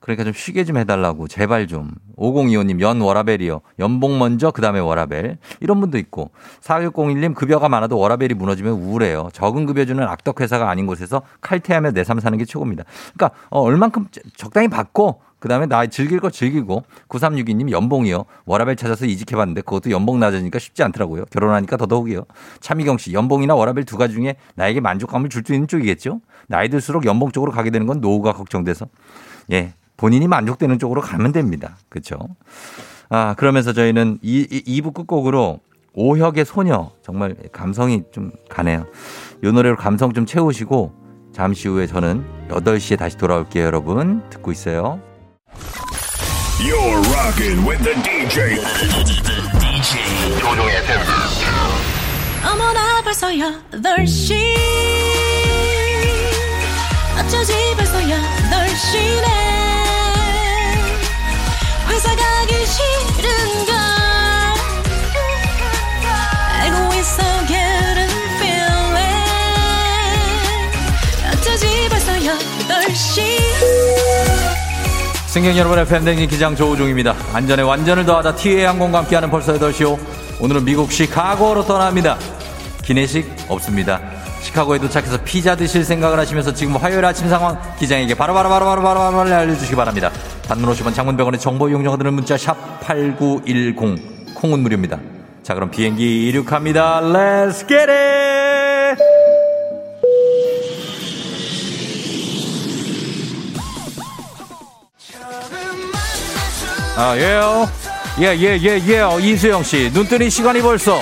Speaker 1: 그러니까 좀 쉬게 좀 해달라고. 제발 좀. 5025님 연 워라벨이요. 연봉 먼저 그 다음에 워라벨. 이런 분도 있고. 4601님 급여가 많아도 워라벨이 무너지면 우울해요. 적은 급여 주는 악덕 회사가 아닌 곳에서 칼퇴하며 내삼 사는 게 최고입니다. 그러니까 어, 얼만큼 적당히 받고 그 다음에 나 즐길 거 즐기고 9362님 연봉이요. 워라벨 찾아서 이직해봤는데 그것도 연봉 낮으니까 쉽지 않더라고요. 결혼하니까 더더욱이요. 차미경 씨 연봉이나 워라벨 두 가지 중에 나에게 만족감을 줄 수 있는 쪽이겠죠. 나이 들수록 연봉 쪽으로 가게 되는 건 노후가 걱정돼서 예 본인이 만족되는 쪽으로 가면 됩니다. 그렇죠. 아 그러면서 저희는 이, 이 2부 끝곡으로 오혁의 소녀 정말 감성이 좀 가네요. 이 노래로 감성 좀 채우시고 잠시 후에 저는 8시에 다시 돌아올게요 여러분 듣고 있어요.
Speaker 13: You're rocking with the DJ. DJ 조종의 FM.
Speaker 14: 어머나 벌써 8시 어쩌지 벌써 8시네 회사 가기 싫은 걸 알고 있어 getting feeling 어쩌지 벌써 8시
Speaker 1: 승객 여러분의 팬댕진 기장 조우종입니다. 안전에 완전을 더하다 티웨이 항공과 함께하는 벌써 8시오. 오늘은 미국 시카고로 떠납니다. 기내식 없습니다. 시카고에 도착해서 피자 드실 생각을 하시면서 지금 화요일 아침 상황 기장에게 바로바로바로바로바로 알려주시기 바랍니다. 단문 50원 장문병원의 정보 이용료가 드는 문자 샵 8910 콩은 무료입니다. 자 그럼 비행기 이륙합니다. Let's 아 예요 예예예예 예, 예, 예. 이수영 씨 눈 뜨니 시간이 벌써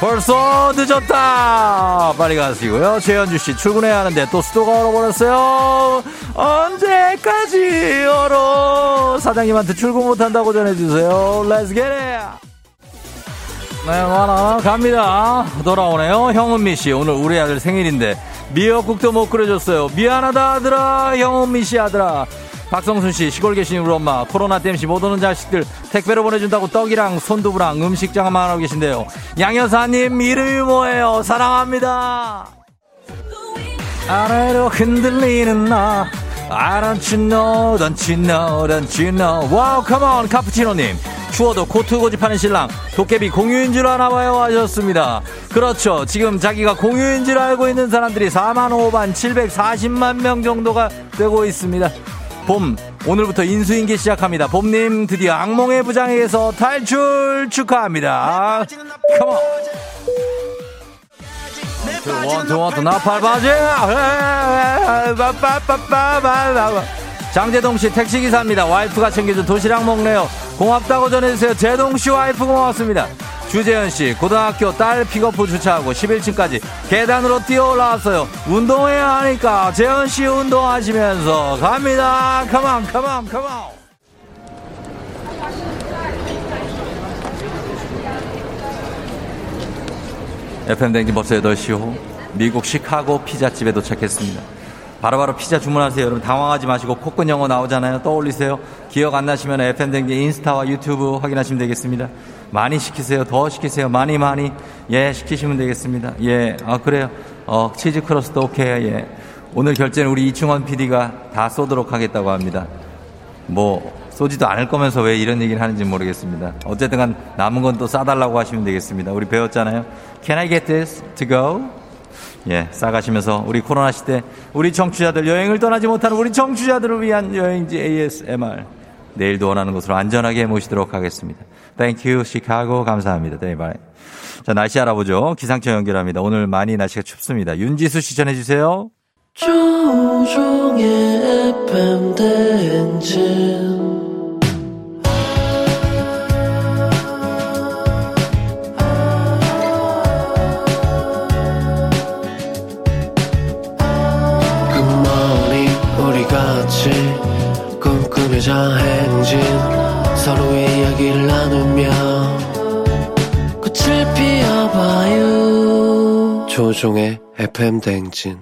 Speaker 1: 벌써 늦었다. 빨리 가시고요. 최현주 씨. 출근해야 하는데 또 수도가 얼어버렸어요. 언제까지 얼어. 사장님한테 출근 못한다고 전해주세요. Let's get it. 네, 하나 갑니다. 돌아오네요. 형은미 씨. 오늘 우리 아들 생일인데 미역국도 못 끓여줬어요. 미안하다 아들아. 형은미 씨 아들아. 박성순 씨 시골 계신 우리 엄마 코로나 땜시 못 오는 자식들 택배로 보내준다고 떡이랑 손두부랑 음식장만 하고 계신데요. 양 여사님 이름이 뭐예요? 사랑합니다. 아래로 흔들리는 나 I don't you know, don't you know, don't you know. wow, come on, 카푸치노님. 추워도 코트 고집하는 신랑, 도깨비 공유인 줄 아나봐요 하셨습니다. 그렇죠. 지금 자기가 공유인 줄 알고 있는 사람들이 4만 5만 740만 명 정도가 되고 있습니다. 봄, 오늘부터 인수인계 시작합니다. 봄님, 드디어 악몽의 부장에게서 탈출 축하합니다. come on. One two one two 나팔 바지 장재동 씨 택시 기사입니다. 와이프가 챙겨준 도시락 먹네요. 고맙다고 전해주세요. 재동 씨 와이프 고맙습니다. 주재현 씨 고등학교 딸 픽업후 주차하고 11층까지 계단으로 뛰어 올라왔어요. 운동해야 하니까 재현 씨 운동하시면서 갑니다. 컴온 컴온 컴온. FM 댕진 벌써 8시 호 미국 시카고 피자집에 도착했습니다. 바로 바로 피자 주문하세요. 여러분 당황하지 마시고 코끝 영어 나오잖아요. 떠올리세요. 기억 안 나시면 FM 댕진 인스타와 유튜브 확인하시면 되겠습니다. 많이 시키세요. 더 시키세요. 많이 많이 예 시키시면 되겠습니다. 예, 아 그래요. 어 치즈 crust 오케이 예. 오늘 결제는 우리 이충원 PD가 다 쏘도록 하겠다고 합니다. 뭐 쏘지도 않을 거면서 왜 이런 얘기를 하는지 모르겠습니다. 어쨌든 간 남은 건 또 싸달라고 하시면 되겠습니다. 우리 배웠잖아요. Can I get this to go? 예, 싸가시면서 우리 코로나 시대 우리 청취자들 여행을 떠나지 못하는 우리 청취자들을 위한 여행지 ASMR 내일도 원하는 곳으로 안전하게 모시도록 하겠습니다. Thank you, 시카고. 감사합니다. 네, 바이. 자, 날씨 알아보죠. 기상청 연결합니다. 오늘 많이 날씨가 춥습니다. 윤지수 씨 전해 주세요.
Speaker 15: 조종의 FM 대행진 조종의 FM 대행진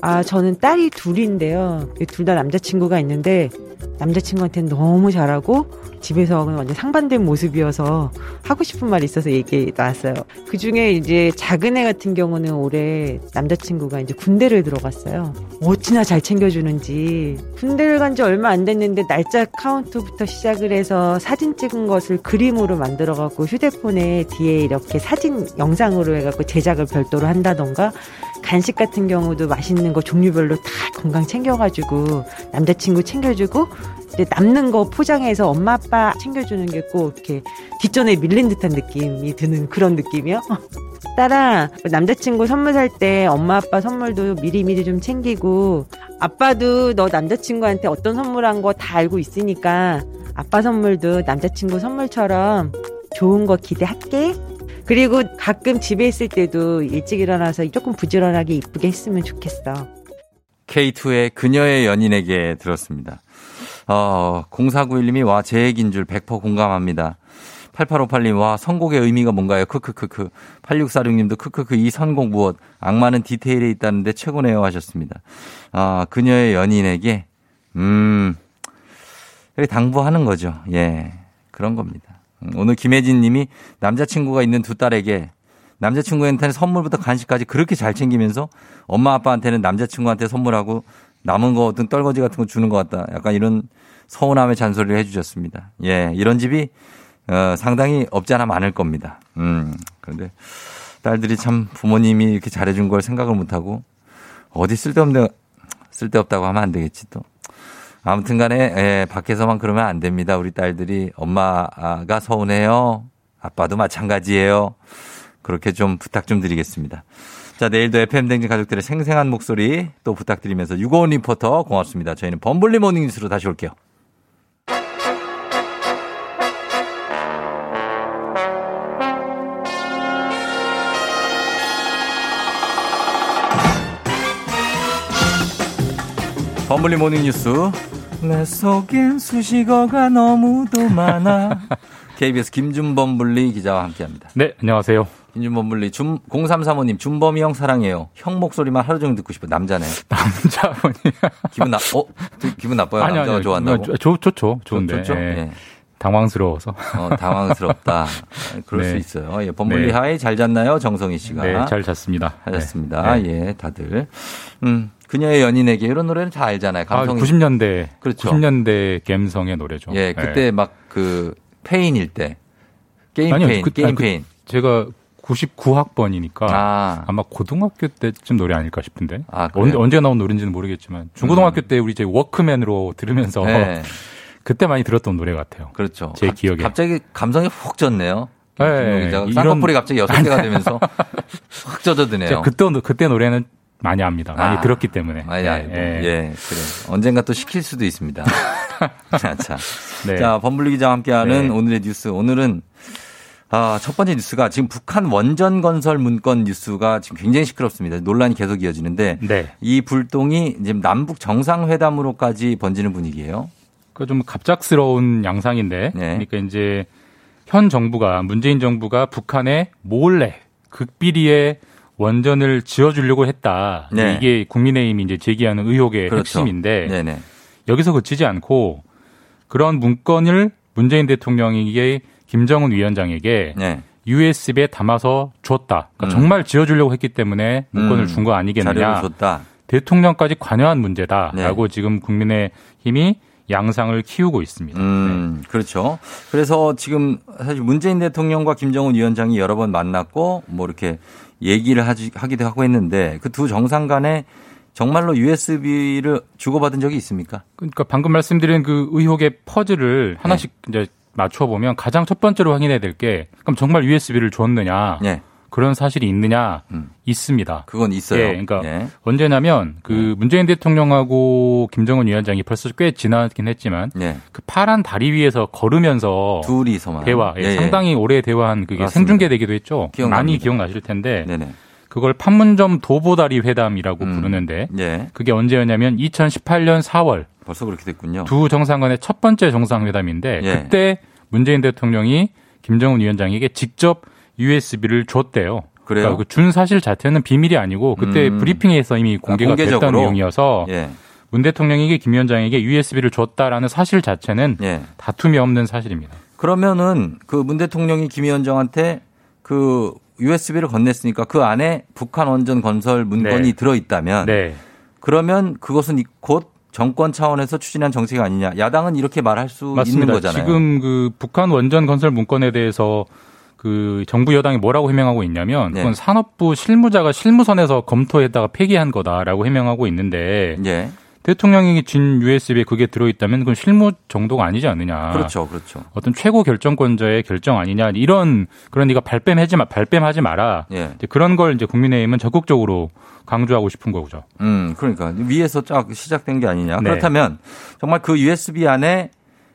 Speaker 16: 아, 저는 딸이 둘인데요. 둘 다 남자친구가 있는데, 남자친구한테는 너무 잘하고, 집에서는 완전 상반된 모습이어서 하고 싶은 말이 있어서 얘기 나왔어요. 그 중에 이제 작은 애 같은 경우는 올해 남자친구가 이제 군대를 들어갔어요. 어찌나 잘 챙겨주는지. 군대를 간 지 얼마 안 됐는데 날짜 카운트부터 시작을 해서 사진 찍은 것을 그림으로 만들어갖고 휴대폰에 뒤에 이렇게 사진 영상으로 해갖고 제작을 별도로 한다던가 간식 같은 경우도 맛있는 거 종류별로 다 건강 챙겨가지고 남자친구 챙겨주고 이제 남는 거 포장해서 엄마 아빠 챙겨주는 게 꼭 이렇게 뒷전에 밀린 듯한 느낌이 드는 그런 느낌이요. 딸아 남자친구 선물 살 때 엄마 아빠 선물도 미리미리 좀 챙기고 아빠도 너 남자친구한테 어떤 선물한 거 다 알고 있으니까 아빠 선물도 남자친구 선물처럼 좋은 거 기대할게. 그리고 가끔 집에 있을 때도 일찍 일어나서 조금 부지런하게 이쁘게 했으면 좋겠어.
Speaker 1: K2의 그녀의 연인에게 들었습니다. 어, 0491님이 와, 제 얘기인 줄 100% 공감합니다. 8858님, 와, 선곡의 의미가 뭔가요? 크크크크. 8646님도 크크크, 이 선곡 무엇? 악마는 디테일에 있다는데 최고네요. 하셨습니다. 아, 그녀의 연인에게, 음, 당부하는 거죠. 예. 그런 겁니다. 음, 오늘 김혜진 님이 남자친구가 있는 두 딸에게 남자친구한테는 선물부터 간식까지 그렇게 잘 챙기면서 엄마 아빠한테는 남자친구한테 선물하고 남은 거 어떤 떨거지 같은 거 주는 것 같다. 약간 이런 서운함의 잔소리를 해주셨습니다. 예, 이런 집이 어, 상당히 없지 않아 많을 겁니다. 음, 그런데 딸들이 참 부모님이 이렇게 잘해준 걸 생각을 못하고 어디 쓸데없는 쓸데없다고 하면 안 되겠지 또. 아무튼 간에 예, 밖에서만 그러면 안 됩니다. 우리 딸들이 엄마가 서운해요. 아빠도 마찬가지예요. 그렇게 좀 부탁 좀 드리겠습니다. 자, 내일도 FM 대행진 가족들의 생생한 목소리 또 부탁드리면서 유고원 리포터 고맙습니다. 저희는 범블리 모닝 뉴스로 다시 올게요. 범블리 모닝 뉴스. 내 속엔 수식어가 너무도 많아. KBS 김준범 블리 기자와 함께합니다.
Speaker 17: 네, 안녕하세요.
Speaker 1: 김준범 블리 준 0335님 준범이 형 사랑해요. 형 목소리만 하루 종일 듣고 싶어. 남자네.
Speaker 17: 남자분이
Speaker 1: 기분 나 어? 기분 나빠요.
Speaker 17: 아니,
Speaker 1: 남자가
Speaker 17: 아니,
Speaker 1: 좋아한다고?
Speaker 17: 좋, 좋, 좋죠. 좋은데.
Speaker 1: 좋죠?
Speaker 17: 예.
Speaker 1: 예.
Speaker 17: 당황스러워서.
Speaker 1: 어, 당황스럽다. 그럴
Speaker 17: 네.
Speaker 1: 수 있어요. 예, 범블리
Speaker 17: 네.
Speaker 1: hi 잘 잤나요? 정성희 씨가.
Speaker 17: 네, 잘 잤습니다.
Speaker 1: 하셨습니다.
Speaker 17: 네.
Speaker 1: 예, 다들. 음, 그녀의 연인에게 이런 노래는 잘 알잖아요.
Speaker 17: 아,
Speaker 1: 감성이.
Speaker 17: 90년대.
Speaker 1: 그렇죠.
Speaker 17: 90년대 감성의 노래죠.
Speaker 1: 예, 그때 막 그 폐인일 때. 게임
Speaker 17: 아니요,
Speaker 1: 폐인,
Speaker 17: 그-
Speaker 1: 게임
Speaker 17: 아니, 그
Speaker 1: 폐인.
Speaker 17: 제가 99학번이니까
Speaker 1: 아.
Speaker 17: 마 고등학교 때쯤 노래 아닐까 싶은데.
Speaker 1: 아? 음.
Speaker 17: 언제, 언제 나온 노래인지는 모르겠지만 중고등학교 때 우리 이제 워크맨으로 들으면서
Speaker 1: 네.
Speaker 17: 그때 많이 들었던 노래 같아요.
Speaker 1: 그렇죠.
Speaker 17: 제
Speaker 1: 갑-
Speaker 17: 기억에.
Speaker 1: 갑자기 감성이 훅 졌네요.
Speaker 17: 네, 이런-
Speaker 1: 쌍꺼풀이 갑자기 여섯 개가 되면서 확 젖어드네요.
Speaker 17: 그때 그때 노래는 많이 압니다. 많이
Speaker 1: 아,
Speaker 17: 들었기 때문에.
Speaker 1: 많이
Speaker 17: 예,
Speaker 1: 알고.
Speaker 17: 예.
Speaker 1: 예, 그래. 언젠가 또 시킬 수도 있습니다. 자, 자.
Speaker 17: 네.
Speaker 1: 자, 범블리 기자와 함께하는
Speaker 17: 네.
Speaker 1: 오늘의 뉴스. 오늘은 아, 첫 번째 뉴스가 지금 북한 원전 건설 문건 뉴스가 지금 굉장히 시끄럽습니다. 논란이 계속 이어지는데
Speaker 17: 네.
Speaker 1: 이 불똥이 지금 남북 정상회담으로까지 번지는 분위기예요.
Speaker 17: 그 좀 갑작스러운 양상인데,
Speaker 1: 네.
Speaker 17: 그러니까 이제 현 정부가 문재인 정부가 북한에 몰래 극비리에 원전을 지어주려고 했다.
Speaker 1: 네.
Speaker 17: 이게 국민의힘이 이제 제기하는 의혹의
Speaker 1: 그렇죠.
Speaker 17: 핵심인데
Speaker 1: 네네.
Speaker 17: 여기서 그치지 않고 그런 문건을 문재인 대통령에게 김정은 위원장에게
Speaker 1: 네.
Speaker 17: USB에 담아서 줬다. 그러니까
Speaker 1: 음.
Speaker 17: 정말 지어주려고 했기 때문에 문건을
Speaker 1: 음,
Speaker 17: 준거 아니겠느냐. 대통령까지 관여한 문제다라고
Speaker 1: 네.
Speaker 17: 지금 국민의힘이 양상을 키우고 있습니다.
Speaker 1: 음, 그렇죠. 그래서 지금 사실 문재인 대통령과 김정은 위원장이 여러 번 만났고 뭐 이렇게 얘기를 하지, 하기도 하고 했는데 그 두 정상 간에 정말로 USB를 주고받은 적이 있습니까?
Speaker 17: 그러니까 방금 말씀드린 그 의혹의 퍼즐을 하나씩
Speaker 1: 네.
Speaker 17: 이제 맞춰보면 가장 첫 번째로 확인해야 될 게 그럼 정말 USB를 줬느냐
Speaker 1: 네.
Speaker 17: 그런 사실이 있느냐 있습니다.
Speaker 1: 그건 있어요.
Speaker 17: 예, 그러니까
Speaker 1: 예.
Speaker 17: 언제냐면 그 문재인 대통령하고 김정은 위원장이 벌써 꽤 지나긴 했지만
Speaker 1: 네.
Speaker 17: 그 파란 다리 위에서 걸으면서
Speaker 1: 둘이서만
Speaker 17: 대화 예,
Speaker 1: 예, 예.
Speaker 17: 상당히 오래 대화한 그게
Speaker 1: 맞습니다.
Speaker 17: 생중계되기도 했죠.
Speaker 1: 기억납니다.
Speaker 17: 많이 기억나실 텐데
Speaker 1: 네네.
Speaker 17: 그걸 판문점 도보다리 회담이라고
Speaker 1: 음.
Speaker 17: 부르는데
Speaker 1: 예.
Speaker 17: 그게 언제였냐면 2018년 4월
Speaker 1: 벌써 그렇게 됐군요.
Speaker 17: 두 정상 간의 첫 번째 정상회담인데
Speaker 1: 예.
Speaker 17: 그때 문재인 대통령이 김정은 위원장에게 직접 USB를 줬대요.
Speaker 1: 그래요?
Speaker 17: 그러니까 그준 사실 자체는 비밀이 아니고 그때
Speaker 1: 음.
Speaker 17: 브리핑에서 이미 공개가 됐던
Speaker 1: 공개적으로?
Speaker 17: 내용이어서
Speaker 1: 예.
Speaker 17: 문 대통령에게 김 위원장에게 USB를 줬다라는 사실 자체는
Speaker 1: 예.
Speaker 17: 다툼이 없는 사실입니다.
Speaker 1: 그러면은 그 문 대통령이 김 위원장한테 그 USB를 건넸으니까 그 안에 북한 원전 건설 문건이
Speaker 17: 네.
Speaker 1: 들어 있다면
Speaker 17: 네.
Speaker 1: 그러면 그것은 이- 곧 정권 차원에서 추진한 정책 아니냐. 야당은 이렇게 말할 수 있는
Speaker 17: 맞습니다.
Speaker 1: 거잖아요.
Speaker 17: 지금 그 북한 원전 건설 문건에 대해서 그 정부 여당이 뭐라고 해명하고 있냐면
Speaker 1: 네.
Speaker 17: 그건 산업부 실무자가 실무선에서 검토했다가 폐기한 거다라고 해명하고 있는데
Speaker 1: 예.
Speaker 17: 대통령이 진 USB에 그게 들어있다면 그건 실무 정도가 아니지 않느냐.
Speaker 1: 그렇죠. 그렇죠.
Speaker 17: 어떤 최고 결정권자의 결정 아니냐 이런 그런 네가 발뺌하지 마 발뺌하지 마라.
Speaker 1: 예.
Speaker 17: 그런 걸 이제 국민의힘은 적극적으로 강조하고 싶은 거죠.
Speaker 1: 음, 그러니까 위에서 쫙 시작된 게 아니냐.
Speaker 17: 네.
Speaker 1: 그렇다면 정말 그 USB 안에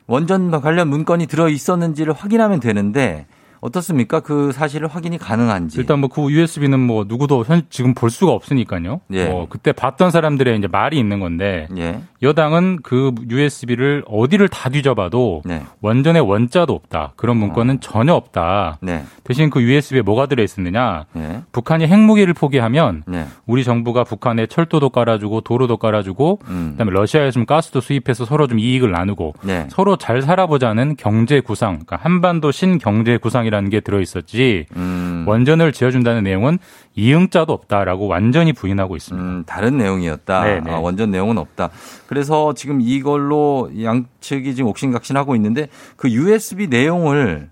Speaker 1: 원전 관련 문건이 들어 있었는지를 확인하면 되는데 어떻습니까? 그 사실을 확인이 가능한지.
Speaker 17: 일단 뭐 그 USB는 뭐 누구도 현 지금 볼 수가 없으니까요.
Speaker 1: 예.
Speaker 17: 뭐 그때 봤던 사람들의 이제 말이 있는 건데
Speaker 1: 예.
Speaker 17: 여당은 그 USB를 어디를 다 뒤져봐도
Speaker 1: 네.
Speaker 17: 원전에 원자도 없다. 그런 문건은 전혀 없다.
Speaker 1: 네.
Speaker 17: 대신 그 USB에 뭐가 들어 있었느냐?
Speaker 1: 네.
Speaker 17: 북한이 핵무기를 포기하면
Speaker 1: 네.
Speaker 17: 우리 정부가 북한에 철도도 깔아주고 도로도 깔아주고
Speaker 1: 음.
Speaker 17: 그다음에 러시아에서 좀 가스도 수입해서 서로 좀 이익을 나누고
Speaker 1: 네.
Speaker 17: 서로 잘 살아보자는 경제 구상, 그러니까 한반도 신경제 구상 이라는 게 들어 있었지
Speaker 1: 음.
Speaker 17: 원전을 지어준다는 내용은 이응자도 없다라고 완전히 부인하고 있습니다.
Speaker 1: 음, 다른 내용이었다.
Speaker 17: 네네.
Speaker 1: 아, 원전 내용은 없다. 그래서 지금 이걸로 양측이 지금 옥신각신하고 있는데 그 USB 내용을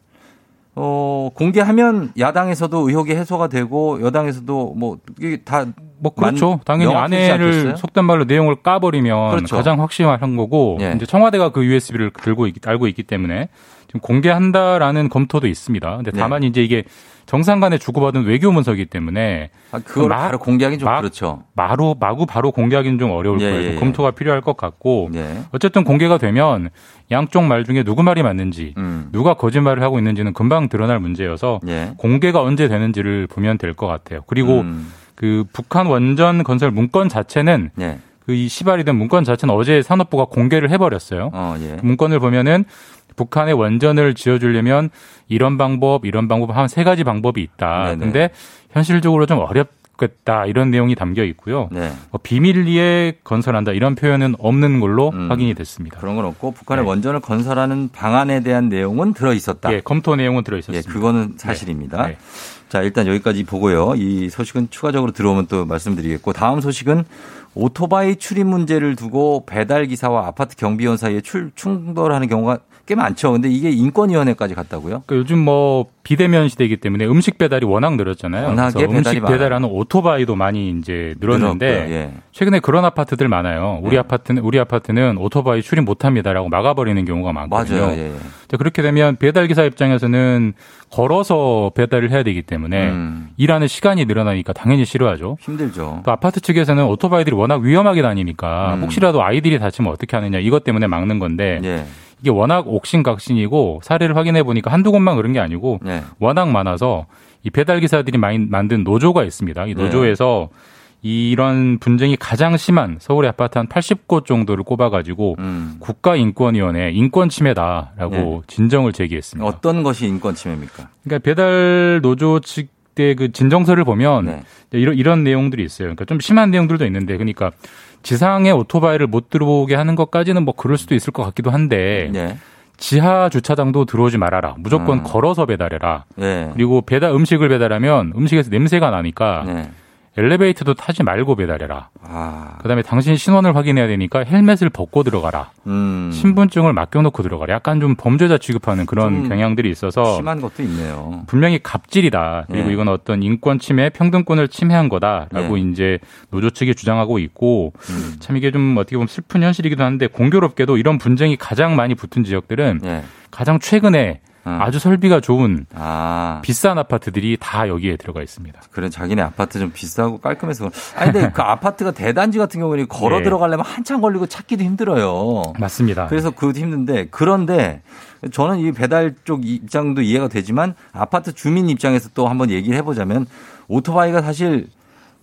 Speaker 1: 어, 공개하면 야당에서도 의혹이 해소가 되고 여당에서도 뭐 이게 다
Speaker 17: 뭐 그렇죠. 당연히 아내를? 속된 말로 내용을 까버리면
Speaker 1: 그렇죠.
Speaker 17: 가장 확실한 거고
Speaker 1: 예.
Speaker 17: 이제 청와대가 그 USB를 들고 있, 알고 있기 때문에 지금 공개한다라는 검토도 있습니다. 근데 다만 이제 이게 정상 간에 주고받은 외교 문서이기 때문에
Speaker 1: 아, 그걸 바로 공개하기는 좀 그렇죠.
Speaker 17: 마루 마구 바로 공개하기는 좀 어려울
Speaker 1: 예,
Speaker 17: 거예요.
Speaker 1: 예, 예.
Speaker 17: 검토가 필요할 것 같고
Speaker 1: 예.
Speaker 17: 어쨌든 공개가 되면 양쪽 말 중에 누구 말이 맞는지
Speaker 1: 음.
Speaker 17: 누가 거짓말을 하고 있는지는 금방 드러날 문제여서
Speaker 1: 예.
Speaker 17: 공개가 언제 되는지를 보면 될 것 같아요. 그리고
Speaker 1: 음.
Speaker 17: 그 북한 원전 건설 문건 자체는
Speaker 1: 예.
Speaker 17: 그이 시발이 된 문건 자체는 어제 산업부가 공개를 해버렸어요.
Speaker 1: 어, 예.
Speaker 17: 그 문건을 보면은 북한의 원전을 지어주려면 이런 방법, 이런 방법 한 세 가지 방법이 있다.
Speaker 1: 네네.
Speaker 17: 근데 현실적으로 좀 어렵겠다 이런 내용이 담겨 있고요.
Speaker 1: 네.
Speaker 17: 뭐 비밀리에 건설한다 이런 표현은 없는 걸로 확인이 됐습니다.
Speaker 1: 음. 그런 건 없고 북한의 원전을 건설하는 방안에 대한 내용은 들어 있었다.
Speaker 17: 예, 검토 내용은 들어 있었습니다.
Speaker 1: 예, 그거는 사실입니다.
Speaker 17: 네.
Speaker 1: 자, 일단 여기까지 보고요. 이 소식은 추가적으로 들어오면 또 말씀드리겠고 다음 소식은 오토바이 출입 문제를 두고 배달 기사와 아파트 경비원 사이에 출, 충돌하는 경우가 꽤 많죠. 근데 이게 인권위원회까지 갔다고요?
Speaker 17: 그러니까 요즘 뭐 비대면 시대이기 때문에 음식 배달이 워낙 늘었잖아요.
Speaker 1: 워낙에
Speaker 17: 음식
Speaker 1: 배달이 많아요.
Speaker 17: 배달하는 오토바이도 많이 이제 늘었는데.
Speaker 1: 예.
Speaker 17: 최근에 그런 아파트들 많아요. 우리 아파트는 우리 아파트는 오토바이 출입 못합니다라고 막아버리는 경우가 많거든요.
Speaker 1: 맞아요. 예.
Speaker 17: 자, 그렇게 되면 배달 기사 입장에서는 걸어서 배달을 해야 되기 때문에
Speaker 1: 음.
Speaker 17: 일하는 시간이 늘어나니까 당연히 싫어하죠.
Speaker 1: 힘들죠.
Speaker 17: 또 아파트 측에서는 오토바이들이 워낙 위험하게 다니니까
Speaker 1: 음.
Speaker 17: 혹시라도 아이들이 다치면 어떻게 하느냐 이것 때문에 막는 건데
Speaker 1: 예.
Speaker 17: 이게 워낙 옥신각신이고 사례를 확인해 보니까 한두 곳만 그런 게 아니고
Speaker 1: 네.
Speaker 17: 워낙 많아서 이 배달 기사들이 많이 만든 노조가 있습니다. 이
Speaker 1: 네.
Speaker 17: 노조에서 이런 분쟁이 가장 심한 서울의 아파트 한 80곳 정도를 꼽아가지고
Speaker 1: 음.
Speaker 17: 국가인권위원회 인권 침해다라고
Speaker 1: 네.
Speaker 17: 진정을 제기했습니다.
Speaker 1: 어떤 것이 인권 침해입니까?
Speaker 17: 그러니까 배달 노조 측의 그 진정서를 보면
Speaker 1: 네.
Speaker 17: 이런 이런 내용들이 있어요. 그러니까 좀 심한 내용들도 있는데, 그러니까 지상에 오토바이를 못 들어오게 하는 것까지는 뭐 그럴 수도 있을 것 같기도 한데
Speaker 1: 네.
Speaker 17: 지하 주차장도 들어오지 말아라. 무조건
Speaker 1: 음.
Speaker 17: 걸어서 배달해라.
Speaker 1: 네.
Speaker 17: 그리고 배달 음식을 배달하면 음식에서 냄새가 나니까
Speaker 1: 네.
Speaker 17: 엘리베이터도 타지 말고 배달해라.
Speaker 1: 아.
Speaker 17: 그다음에 당신 신원을 확인해야 되니까 헬멧을 벗고 들어가라.
Speaker 1: 음.
Speaker 17: 신분증을 맡겨놓고 들어가라. 약간 좀 범죄자 취급하는 그런
Speaker 1: 좀
Speaker 17: 경향들이 있어서
Speaker 1: 심한 것도 있네요.
Speaker 17: 분명히 갑질이다. 그리고
Speaker 1: 예.
Speaker 17: 이건 어떤 인권 침해, 평등권을 침해한 거다라고
Speaker 1: 예.
Speaker 17: 이제 노조 측이 주장하고 있고
Speaker 1: 음.
Speaker 17: 참 이게 좀 어떻게 보면 슬픈 현실이기도 한데 공교롭게도 이런 분쟁이 가장 많이 붙은 지역들은
Speaker 1: 예.
Speaker 17: 가장 최근에
Speaker 1: 어.
Speaker 17: 아주 설비가 좋은
Speaker 1: 아.
Speaker 17: 비싼 아파트들이 다 여기에 들어가 있습니다.
Speaker 1: 그래 자기네 아파트 좀 비싸고 깔끔해서 아니 근데 그 아파트가 대단지 같은 경우는 걸어
Speaker 17: 네.
Speaker 1: 들어가려면 한참 걸리고 찾기도 힘들어요.
Speaker 17: 맞습니다.
Speaker 1: 그래서 그것도 힘든데 그런데 저는 이 배달 쪽 입장도 이해가 되지만 아파트 주민 입장에서 또 한번 얘기를 해보자면 오토바이가 사실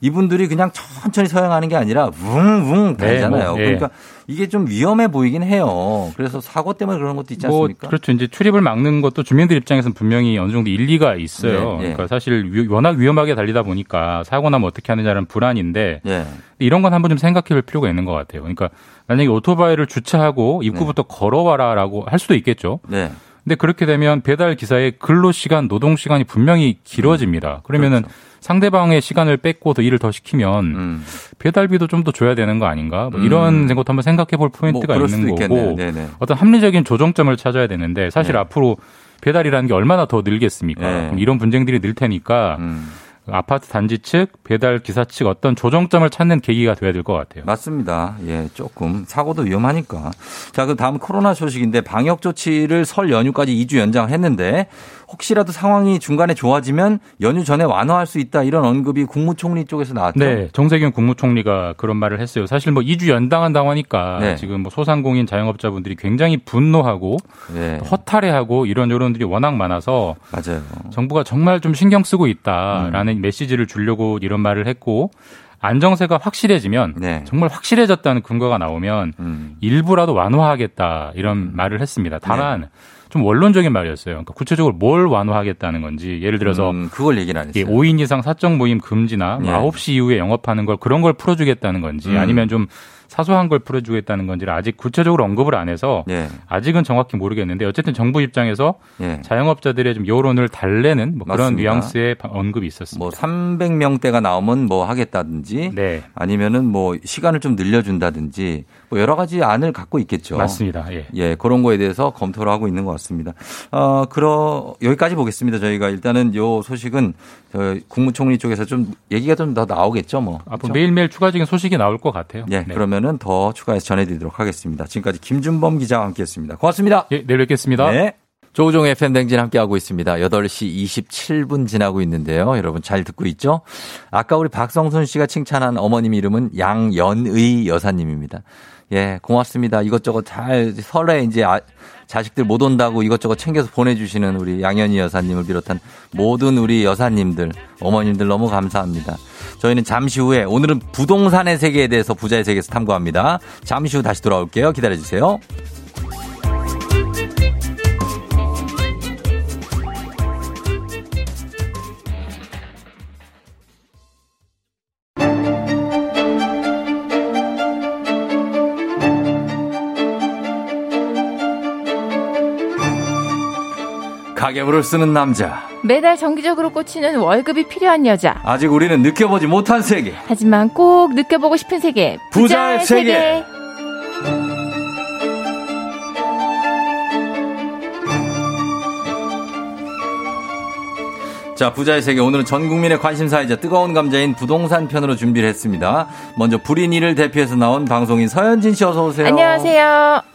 Speaker 1: 이분들이 그냥 천천히 서행하는 게 아니라 웅웅
Speaker 17: 네,
Speaker 1: 달잖아요.
Speaker 17: 뭐, 예.
Speaker 1: 그러니까 이게 좀 위험해 보이긴 해요. 그래서 사고 때문에 그런 것도 있지
Speaker 17: 뭐
Speaker 1: 않습니까?
Speaker 17: 그렇죠. 이제 출입을 막는 것도 주민들 입장에서는 분명히 어느 정도 일리가 있어요.
Speaker 1: 네, 네.
Speaker 17: 그러니까 사실 위- 워낙 위험하게 달리다 보니까 사고 나면 어떻게 하느냐는 불안인데
Speaker 1: 예.
Speaker 17: 이런 건 한번 좀 생각해 볼 필요가 있는 것 같아요. 그러니까 만약에 오토바이를 주차하고 입구부터 걸어와라라고 할 수도 있겠죠.
Speaker 1: 네.
Speaker 17: 근데 그렇게 되면 배달 기사의 근로 시간, 노동 시간이 분명히 길어집니다. 그러면은
Speaker 1: 그렇죠.
Speaker 17: 상대방의 시간을 뺏고 더 일을 더 시키면
Speaker 1: 음.
Speaker 17: 배달비도 좀 더 줘야 되는 거 아닌가? 뭐 이런 것도 한번 생각해 볼 포인트가
Speaker 1: 뭐
Speaker 17: 있는 거고
Speaker 1: 있겠네요. 네네.
Speaker 17: 어떤 합리적인 조정점을 찾아야 되는데 사실
Speaker 1: 네.
Speaker 17: 앞으로 배달이라는 게 얼마나 더 늘겠습니까?
Speaker 1: 네.
Speaker 17: 이런 분쟁들이 늘 테니까
Speaker 1: 음.
Speaker 17: 아파트 단지 측, 배달 기사 측 어떤 조정점을 찾는 계기가 돼야 될 것 같아요.
Speaker 1: 맞습니다. 예, 조금 사고도 위험하니까. 자, 그 다음 코로나 소식인데 방역 조치를 설 연휴까지 2주 연장했는데 혹시라도 상황이 중간에 좋아지면 연휴 전에 완화할 수 있다 이런 언급이 국무총리 쪽에서 나왔죠.
Speaker 17: 네, 정세균 국무총리가 그런 말을 했어요. 사실 뭐 2주 연당한다고 하니까
Speaker 1: 네.
Speaker 17: 지금 뭐 소상공인 자영업자분들이 굉장히 분노하고
Speaker 1: 네.
Speaker 17: 허탈해하고 이런 여론들이 워낙 많아서
Speaker 1: 맞아요.
Speaker 17: 정부가 정말 좀 신경 쓰고 있다라는 메시지를 주려고 이런 말을 했고 안정세가 확실해지면
Speaker 1: 네.
Speaker 17: 정말 확실해졌다는 근거가 나오면
Speaker 1: 음.
Speaker 17: 일부라도 완화하겠다 이런 말을 했습니다. 다만 좀 원론적인 말이었어요. 그러니까 구체적으로 뭘 완화하겠다는 건지 예를 들어서
Speaker 1: 음, 그걸 얘기는 안
Speaker 17: 예,
Speaker 1: 했어요.
Speaker 17: 5인 이상 사적 모임 금지나 뭐
Speaker 1: 예.
Speaker 17: 9시 이후에 영업하는 걸 그런 걸 풀어주겠다는 건지
Speaker 1: 음.
Speaker 17: 아니면 좀 사소한 걸 풀어주겠다는 건지를 아직 구체적으로 언급을 안 해서
Speaker 1: 예.
Speaker 17: 아직은 정확히 모르겠는데 어쨌든 정부 입장에서
Speaker 1: 예.
Speaker 17: 자영업자들의 좀 여론을 달래는 뭐 그런. 뉘앙스의 언급이 있었습니다.
Speaker 1: 뭐 300명대가 나오면 뭐 하겠다든지
Speaker 17: 네.
Speaker 1: 아니면은 뭐 시간을 좀 늘려준다든지 뭐 여러 가지 안을 갖고 있겠죠.
Speaker 17: 맞습니다. 예.
Speaker 1: 예, 그런 거에 대해서 검토를 하고 있는 것 같습니다. 어, 그러, 여기까지 보겠습니다. 저희가 일단은 요 소식은 저 국무총리 쪽에서 좀 얘기가 좀 더 나오겠죠, 뭐.
Speaker 17: 앞으로
Speaker 1: 그렇죠?
Speaker 17: 매일매일 추가적인 소식이 나올 것 같아요.
Speaker 1: 예,
Speaker 17: 네.
Speaker 1: 그러면은 더 추가해서 전해드리도록 하겠습니다. 지금까지 김준범 기자와 함께했습니다. 고맙습니다.
Speaker 17: 예, 내일 뵙겠습니다.
Speaker 1: 네. 조우종의 팬댕진 함께하고 있습니다. 8시 27분 지나고 있는데요. 여러분 잘 듣고 있죠? 아까 우리 박성순 씨가 칭찬한 어머님 이름은 양연의 여사님입니다. 예, 고맙습니다. 이것저것 잘 설에 이제 아, 자식들 못 온다고 이것저것 챙겨서 보내주시는 우리 양현희 여사님을 비롯한 모든 우리 여사님들, 어머님들 너무 감사합니다. 저희는 잠시 후에 오늘은 부동산의 세계에 대해서 부자의 세계에서 탐구합니다. 잠시 후 다시 돌아올게요. 기다려주세요. 가계부를 쓰는 남자.
Speaker 18: 매달 정기적으로 꽂히는 월급이 필요한 여자.
Speaker 1: 아직 우리는 느껴보지 못한 세계.
Speaker 18: 하지만 꼭 느껴보고 싶은 세계.
Speaker 1: 부자의 세계. 자, 부자의 세계. 오늘은 전 국민의 관심사이자 뜨거운 감자인 부동산 편으로 준비를 했습니다. 먼저 불인이를 대표해서 나온 방송인 서현진 씨 어서 오세요.
Speaker 18: 안녕하세요.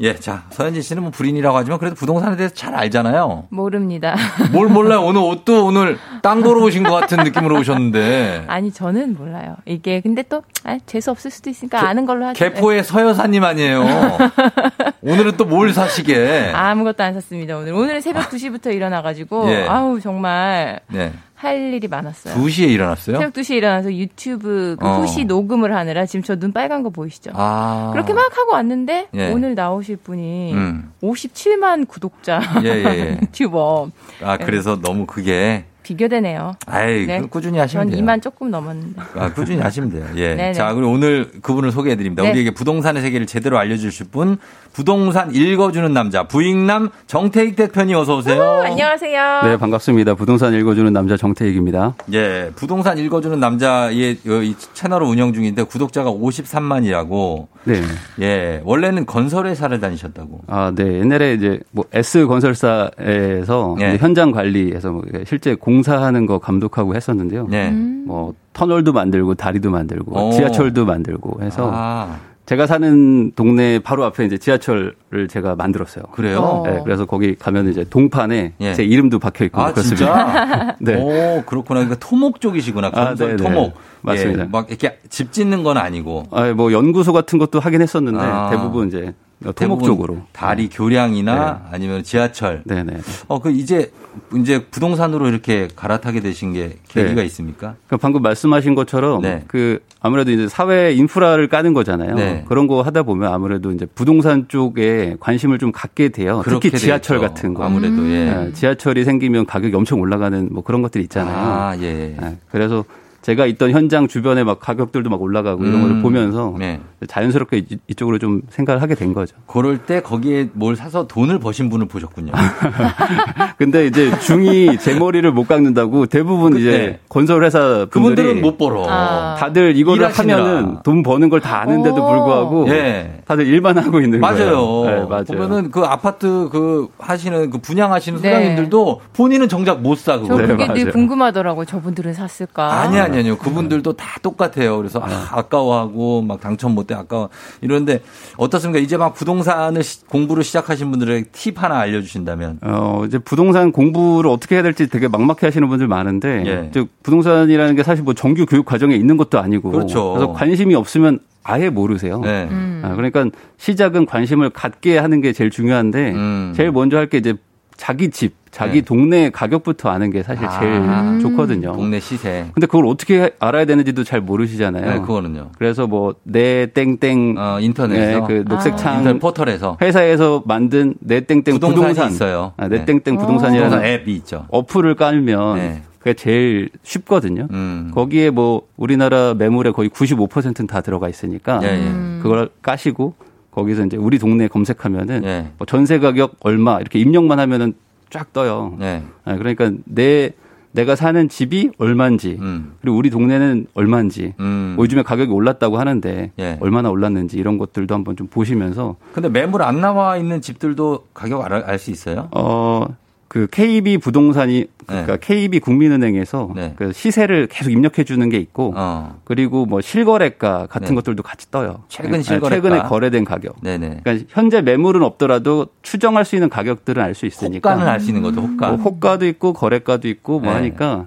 Speaker 1: 예, 자, 서현진 씨는 뭐 불인이라고 하지만 그래도 부동산에 대해서 잘 알잖아요.
Speaker 18: 모릅니다.
Speaker 1: 뭘 몰라요? 오늘 옷도 오늘 땅 보러 오신 것 같은 느낌으로 오셨는데.
Speaker 18: 아니 저는 몰라요. 이게 근데 또 아, 재수 없을 수도 있으니까 아는 걸로 하죠.
Speaker 1: 개포의 서여사님 아니에요. 오늘은 또 뭘 사시게?
Speaker 18: 아무것도 안 샀습니다. 오늘 오늘은 새벽 2 시부터 일어나가지고
Speaker 1: 예.
Speaker 18: 아우 정말
Speaker 1: 네.
Speaker 18: 할 일이 많았어요.
Speaker 1: 2시에 일어났어요?
Speaker 18: 새벽 2시에 일어나서 유튜브 그
Speaker 1: 어.
Speaker 18: 후시 녹음을 하느라 지금 저 눈 빨간 거 보이시죠?
Speaker 1: 아.
Speaker 18: 그렇게 막 하고 왔는데
Speaker 1: 예.
Speaker 18: 오늘 나오실 분이
Speaker 1: 음.
Speaker 18: 57만 구독자
Speaker 1: 예, 예, 예.
Speaker 18: 유튜버
Speaker 1: 아, 그래서 너무 그게.
Speaker 18: 비교되네요.
Speaker 1: 아이, 그 꾸준히 하시면
Speaker 18: 전
Speaker 1: 돼요.
Speaker 18: 2만 조금 넘었는데.
Speaker 1: 아, 꾸준히 하시면 돼요. 예.
Speaker 18: 네네.
Speaker 1: 자, 그리고 오늘 그분을 소개해 드립니다.
Speaker 18: 네.
Speaker 1: 우리에게 부동산의 세계를 제대로 알려 주실 분, 부동산 읽어 주는 남자, 부익남 정태익 대표님 어서 오세요.
Speaker 18: 안녕하세요.
Speaker 19: 네, 반갑습니다. 부동산 읽어 주는 남자 정태익입니다.
Speaker 1: 예, 부동산 읽어 주는 남자의 이 채널을 운영 중인데 구독자가 53만이라고.
Speaker 19: 네.
Speaker 1: 예, 원래는 건설회사를 다니셨다고.
Speaker 19: 아, 네. 옛날에 이제 뭐 S 건설사에서
Speaker 1: 예.
Speaker 19: 현장 관리해서 뭐 실제 공 사하는 거 감독하고 했었는데요.
Speaker 1: 네.
Speaker 19: 뭐 터널도 만들고 다리도 만들고
Speaker 1: 오.
Speaker 19: 지하철도 만들고 해서
Speaker 1: 아.
Speaker 19: 제가 사는 동네 바로 앞에 이제 지하철을 제가 만들었어요.
Speaker 1: 그래요?
Speaker 19: 네, 그래서 거기 가면 이제 동판에
Speaker 1: 예.
Speaker 19: 제 이름도 박혀 있고
Speaker 1: 아,
Speaker 19: 그렇습니다.
Speaker 1: 진짜?
Speaker 19: 네.
Speaker 1: 오, 그렇구나. 그러니까 토목 쪽이시구나.
Speaker 19: 아,
Speaker 1: 건설
Speaker 19: 네네.
Speaker 1: 토목.
Speaker 19: 맞습니다.
Speaker 1: 예, 막 이렇게 집 짓는 건 아니고.
Speaker 19: 아, 뭐 연구소 같은 것도 하긴 했었는데
Speaker 1: 아.
Speaker 19: 대부분 이제 토목
Speaker 1: 대부분
Speaker 19: 쪽으로.
Speaker 1: 다리 교량이나 아니면 지하철.
Speaker 19: 네네.
Speaker 1: 어, 그 이제 이제 부동산으로 이렇게 갈아타게 되신 게 계기가
Speaker 19: 네.
Speaker 1: 있습니까?
Speaker 19: 그 방금 말씀하신 것처럼
Speaker 1: 네.
Speaker 19: 그 아무래도 이제 사회 인프라를 까는 거잖아요.
Speaker 1: 네.
Speaker 19: 그런 거 하다 보면 아무래도 이제 부동산 쪽에 관심을 좀 갖게 돼요. 특히 지하철
Speaker 1: 되죠.
Speaker 19: 같은 거.
Speaker 1: 아무래도, 예.
Speaker 19: 네, 지하철이 생기면 가격이 엄청 올라가는 뭐 그런 것들이 있잖아요.
Speaker 1: 아, 예.
Speaker 19: 네, 그래서 제가 있던 현장 주변에 막 가격들도 막 올라가고 이런
Speaker 1: 음.
Speaker 19: 걸 보면서
Speaker 1: 네.
Speaker 19: 자연스럽게 이- 이쪽으로 좀 생각을 하게 된 거죠.
Speaker 1: 그럴 때 거기에 뭘 사서 돈을 버신 분을 보셨군요.
Speaker 19: 근데 이제 중이 제 머리를 못 깎는다고 대부분 이제 건설회사
Speaker 1: 그분들은 못 벌어.
Speaker 18: 아.
Speaker 19: 다들 이거를
Speaker 1: 일하시느라.
Speaker 19: 하면은 돈 버는 걸 다 아는데도
Speaker 18: 오.
Speaker 19: 불구하고
Speaker 1: 예.
Speaker 19: 다들 일만 하고 있는
Speaker 1: 맞아요.
Speaker 19: 거예요. 네, 맞아요.
Speaker 1: 보면은 그 아파트 그 하시는 그 분양하시는
Speaker 18: 네.
Speaker 1: 소장님들도 본인은 정작 못 사,
Speaker 18: 저
Speaker 1: 그거.
Speaker 19: 네,
Speaker 18: 그게 늘
Speaker 19: 맞아요.
Speaker 18: 궁금하더라고요. 저분들은 샀을까?
Speaker 1: 아니, 아니, 아니요. 그분들도 다 똑같아요. 그래서 아, 아까워하고 막 당첨 못돼 아까워. 이러는데 어떻습니까? 이제 막 부동산을 시- 공부를 시작하신 분들에게 팁 하나 알려주신다면.
Speaker 19: 어, 이제 부동산 공부를 어떻게 해야 될지 되게 막막해 하시는 분들 많은데,
Speaker 1: 예.
Speaker 19: 즉, 부동산이라는 게 사실 뭐 정규 교육 과정에 있는 것도 아니고,
Speaker 1: 그렇죠.
Speaker 19: 래서 관심이 없으면 아예 모르세요.
Speaker 1: 네.
Speaker 18: 음.
Speaker 19: 아, 그러니까 시작은 관심을 갖게 하는 게 제일 중요한데,
Speaker 1: 음.
Speaker 19: 제일 먼저 할 게 이제 자기 집, 자기
Speaker 1: 네.
Speaker 19: 동네 가격부터 아는 게 사실 제일
Speaker 1: 아.
Speaker 19: 좋거든요.
Speaker 1: 동네 시세.
Speaker 19: 근데 그걸 어떻게 알아야 되는지도 잘 모르시잖아요.
Speaker 1: 네, 그거는요.
Speaker 19: 그래서 뭐 내 땡땡
Speaker 1: 어, 인터넷에서.
Speaker 19: 네, 그 녹색창
Speaker 1: 인터넷 포털에서.
Speaker 19: 회사에서 만든 내 땡땡
Speaker 1: 부동산이
Speaker 19: 부동산
Speaker 1: 있어요.
Speaker 19: 아, 내
Speaker 1: 네.
Speaker 19: 땡땡 부동산이라는
Speaker 1: 부동산 앱이 있죠.
Speaker 19: 어플을 깔면
Speaker 1: 네.
Speaker 19: 그게 제일 쉽거든요.
Speaker 1: 음.
Speaker 19: 거기에 뭐 우리나라 매물의 거의 95%는 다 들어가 있으니까
Speaker 1: 예, 예.
Speaker 19: 그걸 까시고 거기서 이제 우리 동네 검색하면은
Speaker 1: 예.
Speaker 19: 뭐 전세 가격 얼마 이렇게 입력만 하면은 쫙 떠요.
Speaker 1: 네.
Speaker 19: 아, 그러니까 내 내가 사는 집이 얼마인지
Speaker 1: 음.
Speaker 19: 그리고 우리 동네는 얼마인지
Speaker 1: 음.
Speaker 19: 뭐 요즘에 가격이 올랐다고 하는데
Speaker 1: 예.
Speaker 19: 얼마나 올랐는지 이런 것들도 한번 좀 보시면서
Speaker 1: 근데 매물 안 나와 있는 집들도 가격 알 수 있어요?
Speaker 19: 어 그 KB 부동산이 그러니까 KB 국민은행에서
Speaker 1: 네.
Speaker 19: 그 시세를 계속 입력해 주는 게 있고
Speaker 1: 어.
Speaker 19: 그리고 뭐 실거래가 같은
Speaker 1: 네.
Speaker 19: 것들도 같이 떠요.
Speaker 1: 최근
Speaker 19: 네,
Speaker 1: 실거래가.
Speaker 19: 최근에 거래된 가격.
Speaker 1: 네네.
Speaker 19: 그러니까 현재 매물은 없더라도 추정할 수 있는 가격들은 알 수 있으니까.
Speaker 1: 호가는 알 수 있는 거죠, 호가.
Speaker 19: 뭐 호가도 있고 거래가도 있고 뭐
Speaker 1: 네.
Speaker 19: 하니까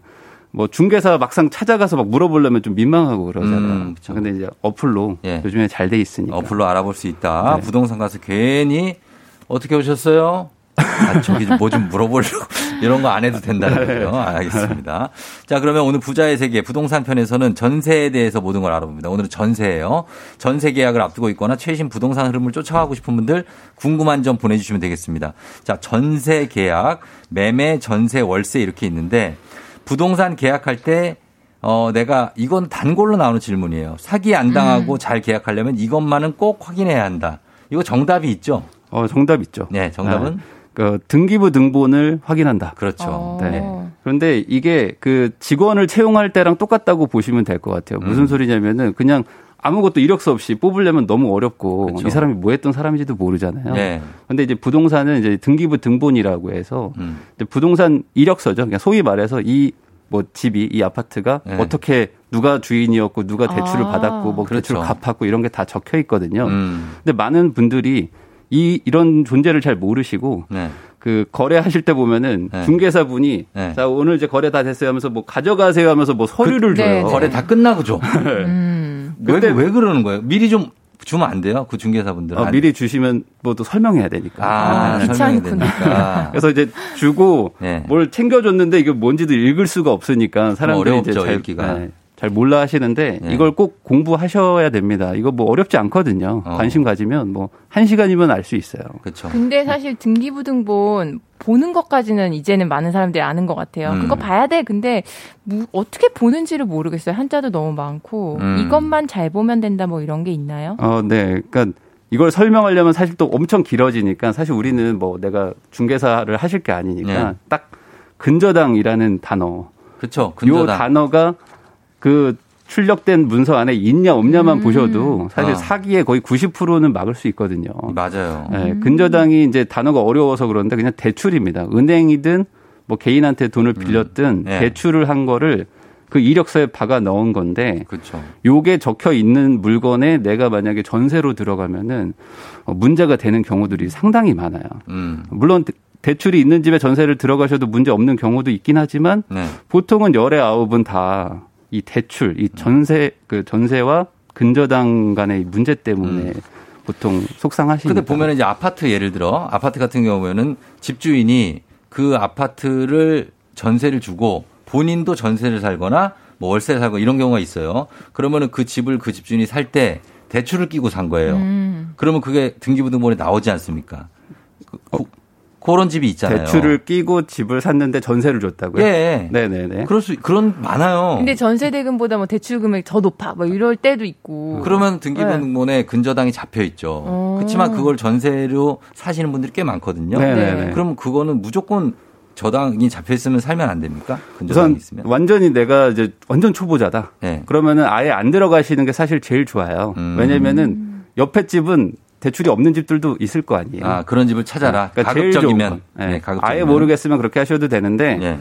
Speaker 19: 뭐 중개사 막상 찾아가서 막 물어보려면 좀 민망하고 그러잖아요.
Speaker 1: 음, 그쵸.
Speaker 19: 근데 이제 어플로
Speaker 1: 예.
Speaker 19: 요즘에 잘 돼 있으니까.
Speaker 1: 어플로 알아볼 수 있다.
Speaker 19: 네.
Speaker 1: 부동산 가서 괜히 어떻게 오셨어요? 아, 저기 뭐 좀 물어보려고 이런 거 안 해도 된다는 거죠. 알겠습니다. 자, 그러면 오늘 부자의 세계 부동산 편에서는 전세에 대해서 모든 걸 알아봅니다. 오늘은 전세예요. 전세 계약을 앞두고 있거나 최신 부동산 흐름을 쫓아가고 싶은 분들 궁금한 점 보내주시면 되겠습니다. 자, 전세 계약, 매매, 전세, 월세 이렇게 있는데 부동산 계약할 때 어, 내가 이건 단골로 나오는 질문이에요. 사기 안 당하고
Speaker 19: 음.
Speaker 1: 잘 계약하려면 이것만은 꼭 확인해야 한다. 이거 정답이 있죠?
Speaker 19: 어, 정답 있죠.
Speaker 1: 네, 정답은?
Speaker 19: 아, 그 등기부 등본을 확인한다.
Speaker 1: 그렇죠.
Speaker 19: 네. 그런데 이게 그 직원을 채용할 때랑 똑같다고 보시면 될 것 같아요. 무슨
Speaker 1: 음.
Speaker 19: 소리냐면은 그냥 아무것도 이력서 없이 뽑으려면 너무 어렵고
Speaker 1: 그렇죠.
Speaker 19: 이 사람이 뭐 했던 사람인지도 모르잖아요.
Speaker 1: 네.
Speaker 19: 근데 이제 부동산은 이제 등기부 등본이라고 해서
Speaker 1: 음.
Speaker 19: 이제 부동산 이력서죠. 그냥 소위 말해서 이 뭐 집이 이 아파트가
Speaker 1: 네.
Speaker 19: 어떻게 누가 주인이었고 누가 대출을
Speaker 1: 아.
Speaker 19: 받았고 뭐
Speaker 1: 그렇죠.
Speaker 19: 대출을 갚았고 이런 게 다 적혀 있거든요.
Speaker 1: 음.
Speaker 19: 근데 많은 분들이 이 이런 존재를 잘 모르시고
Speaker 1: 네.
Speaker 19: 그 거래하실 때 보면은
Speaker 1: 네.
Speaker 19: 중개사분이
Speaker 1: 네.
Speaker 19: 자 오늘 이제 거래 다 됐어요 하면서 뭐 가져가세요 하면서 뭐 서류를
Speaker 1: 그-
Speaker 19: 줘요.
Speaker 1: 네, 거래 다 끝나고 줘.
Speaker 18: 음.
Speaker 1: 왜, 왜 그러는 거예요? 미리 좀 주면 안 돼요? 그 중개사분들은.
Speaker 19: 어, 미리 주시면 뭐 또 설명해야 되니까.
Speaker 1: 아,
Speaker 19: 네.
Speaker 1: 설명이 되니까.
Speaker 19: 그래서 이제 주고
Speaker 1: 네.
Speaker 19: 뭘 챙겨줬는데 이게 뭔지도 읽을 수가 없으니까 사람들이
Speaker 1: 어렵죠,
Speaker 19: 이제 잘,
Speaker 1: 읽기가.
Speaker 19: 네, 잘 몰라 하시는데
Speaker 1: 네.
Speaker 19: 이걸 꼭 공부하셔야 됩니다. 이거 뭐 어렵지 않거든요.
Speaker 1: 어.
Speaker 19: 관심 가지면 뭐 한 시간이면 알 수 있어요.
Speaker 1: 그렇죠.
Speaker 18: 근데 사실 등기부등본 보는 것까지는 이제는 많은 사람들이 아는 것 같아요.
Speaker 19: 음.
Speaker 18: 그거 봐야 돼. 근데 뭐 어떻게 보는지를 모르겠어요. 한자도 너무 많고
Speaker 19: 음.
Speaker 18: 이것만 잘 보면 된다 뭐 이런 게 있나요?
Speaker 19: 어, 네. 그러니까 이걸 설명하려면 사실 또 엄청 길어지니까 사실 우리는 뭐 내가 중개사를 하실 게 아니니까
Speaker 1: 네.
Speaker 19: 딱 근저당이라는 단어.
Speaker 1: 그렇죠.
Speaker 19: 요
Speaker 1: 근저당.
Speaker 19: 단어가 그 출력된 문서 안에 있냐 없냐만 보셔도 사실
Speaker 1: 아.
Speaker 19: 사기의 거의 90%는 막을 수 있거든요.
Speaker 1: 맞아요.
Speaker 19: 네, 근저당이 이제 단어가 어려워서 그런데 그냥 대출입니다. 은행이든 뭐 개인한테 돈을 빌렸든
Speaker 1: 네.
Speaker 19: 대출을 한 거를 그 이력서에 박아 넣은 건데
Speaker 1: 그렇죠.
Speaker 19: 요게 적혀 있는 물건에 내가 만약에 전세로 들어가면은 어, 문제가 되는 경우들이 상당히 많아요.
Speaker 1: 음.
Speaker 19: 물론 대- 대출이 있는 집에 전세를 들어가셔도 문제 없는 경우도 있긴 하지만
Speaker 1: 네.
Speaker 19: 보통은 열의 아홉은 다 이 대출, 이 전세 그 전세와 근저당 간의 이 문제 때문에 보통 속상하시니까.
Speaker 1: 음. 근데 보면 이제 아파트 예를 들어 아파트 같은 경우에는 집주인이 그 아파트를 전세를 주고 본인도 전세를 살거나 뭐 월세를 살고 이런 경우가 있어요. 그러면은 그 집을 그 집주인이 살 때 대출을 끼고 산 거예요.
Speaker 18: 음.
Speaker 1: 그러면 그게 등기부등본에 나오지 않습니까? 그, 그런 집이 있잖아요.
Speaker 19: 대출을 끼고 집을 샀는데 전세를 줬다고요?
Speaker 1: 예.
Speaker 19: 네네네.
Speaker 1: 그럴 수 그런 많아요.
Speaker 18: 근데 전세 대금보다 뭐 대출 금액이 더 높아. 뭐 이럴 때도 있고.
Speaker 1: 그러면 등기부등본에 근저당이 잡혀 있죠.
Speaker 18: 어.
Speaker 1: 그렇지만 그걸 전세로 사시는 분들이 꽤 많거든요.
Speaker 19: 네네네.
Speaker 1: 그럼 그거는 무조건 저당이 잡혀 있으면 살면 안 됩니까? 근저당이
Speaker 19: 우선
Speaker 1: 있으면.
Speaker 19: 완전히 내가 이제 완전 초보자다.
Speaker 1: 네.
Speaker 19: 그러면은 아예 안 들어가시는 게 사실 제일 좋아요.
Speaker 1: 음.
Speaker 19: 왜냐면은 옆에 집은 대출이 없는 집들도 있을 거 아니에요.
Speaker 1: 아 그런 집을 찾아라.
Speaker 19: 그러니까
Speaker 1: 가급적이면.
Speaker 19: 건. 네,
Speaker 1: 네, 가급적이면.
Speaker 19: 아예 모르겠으면 그렇게 하셔도 되는데
Speaker 1: 예.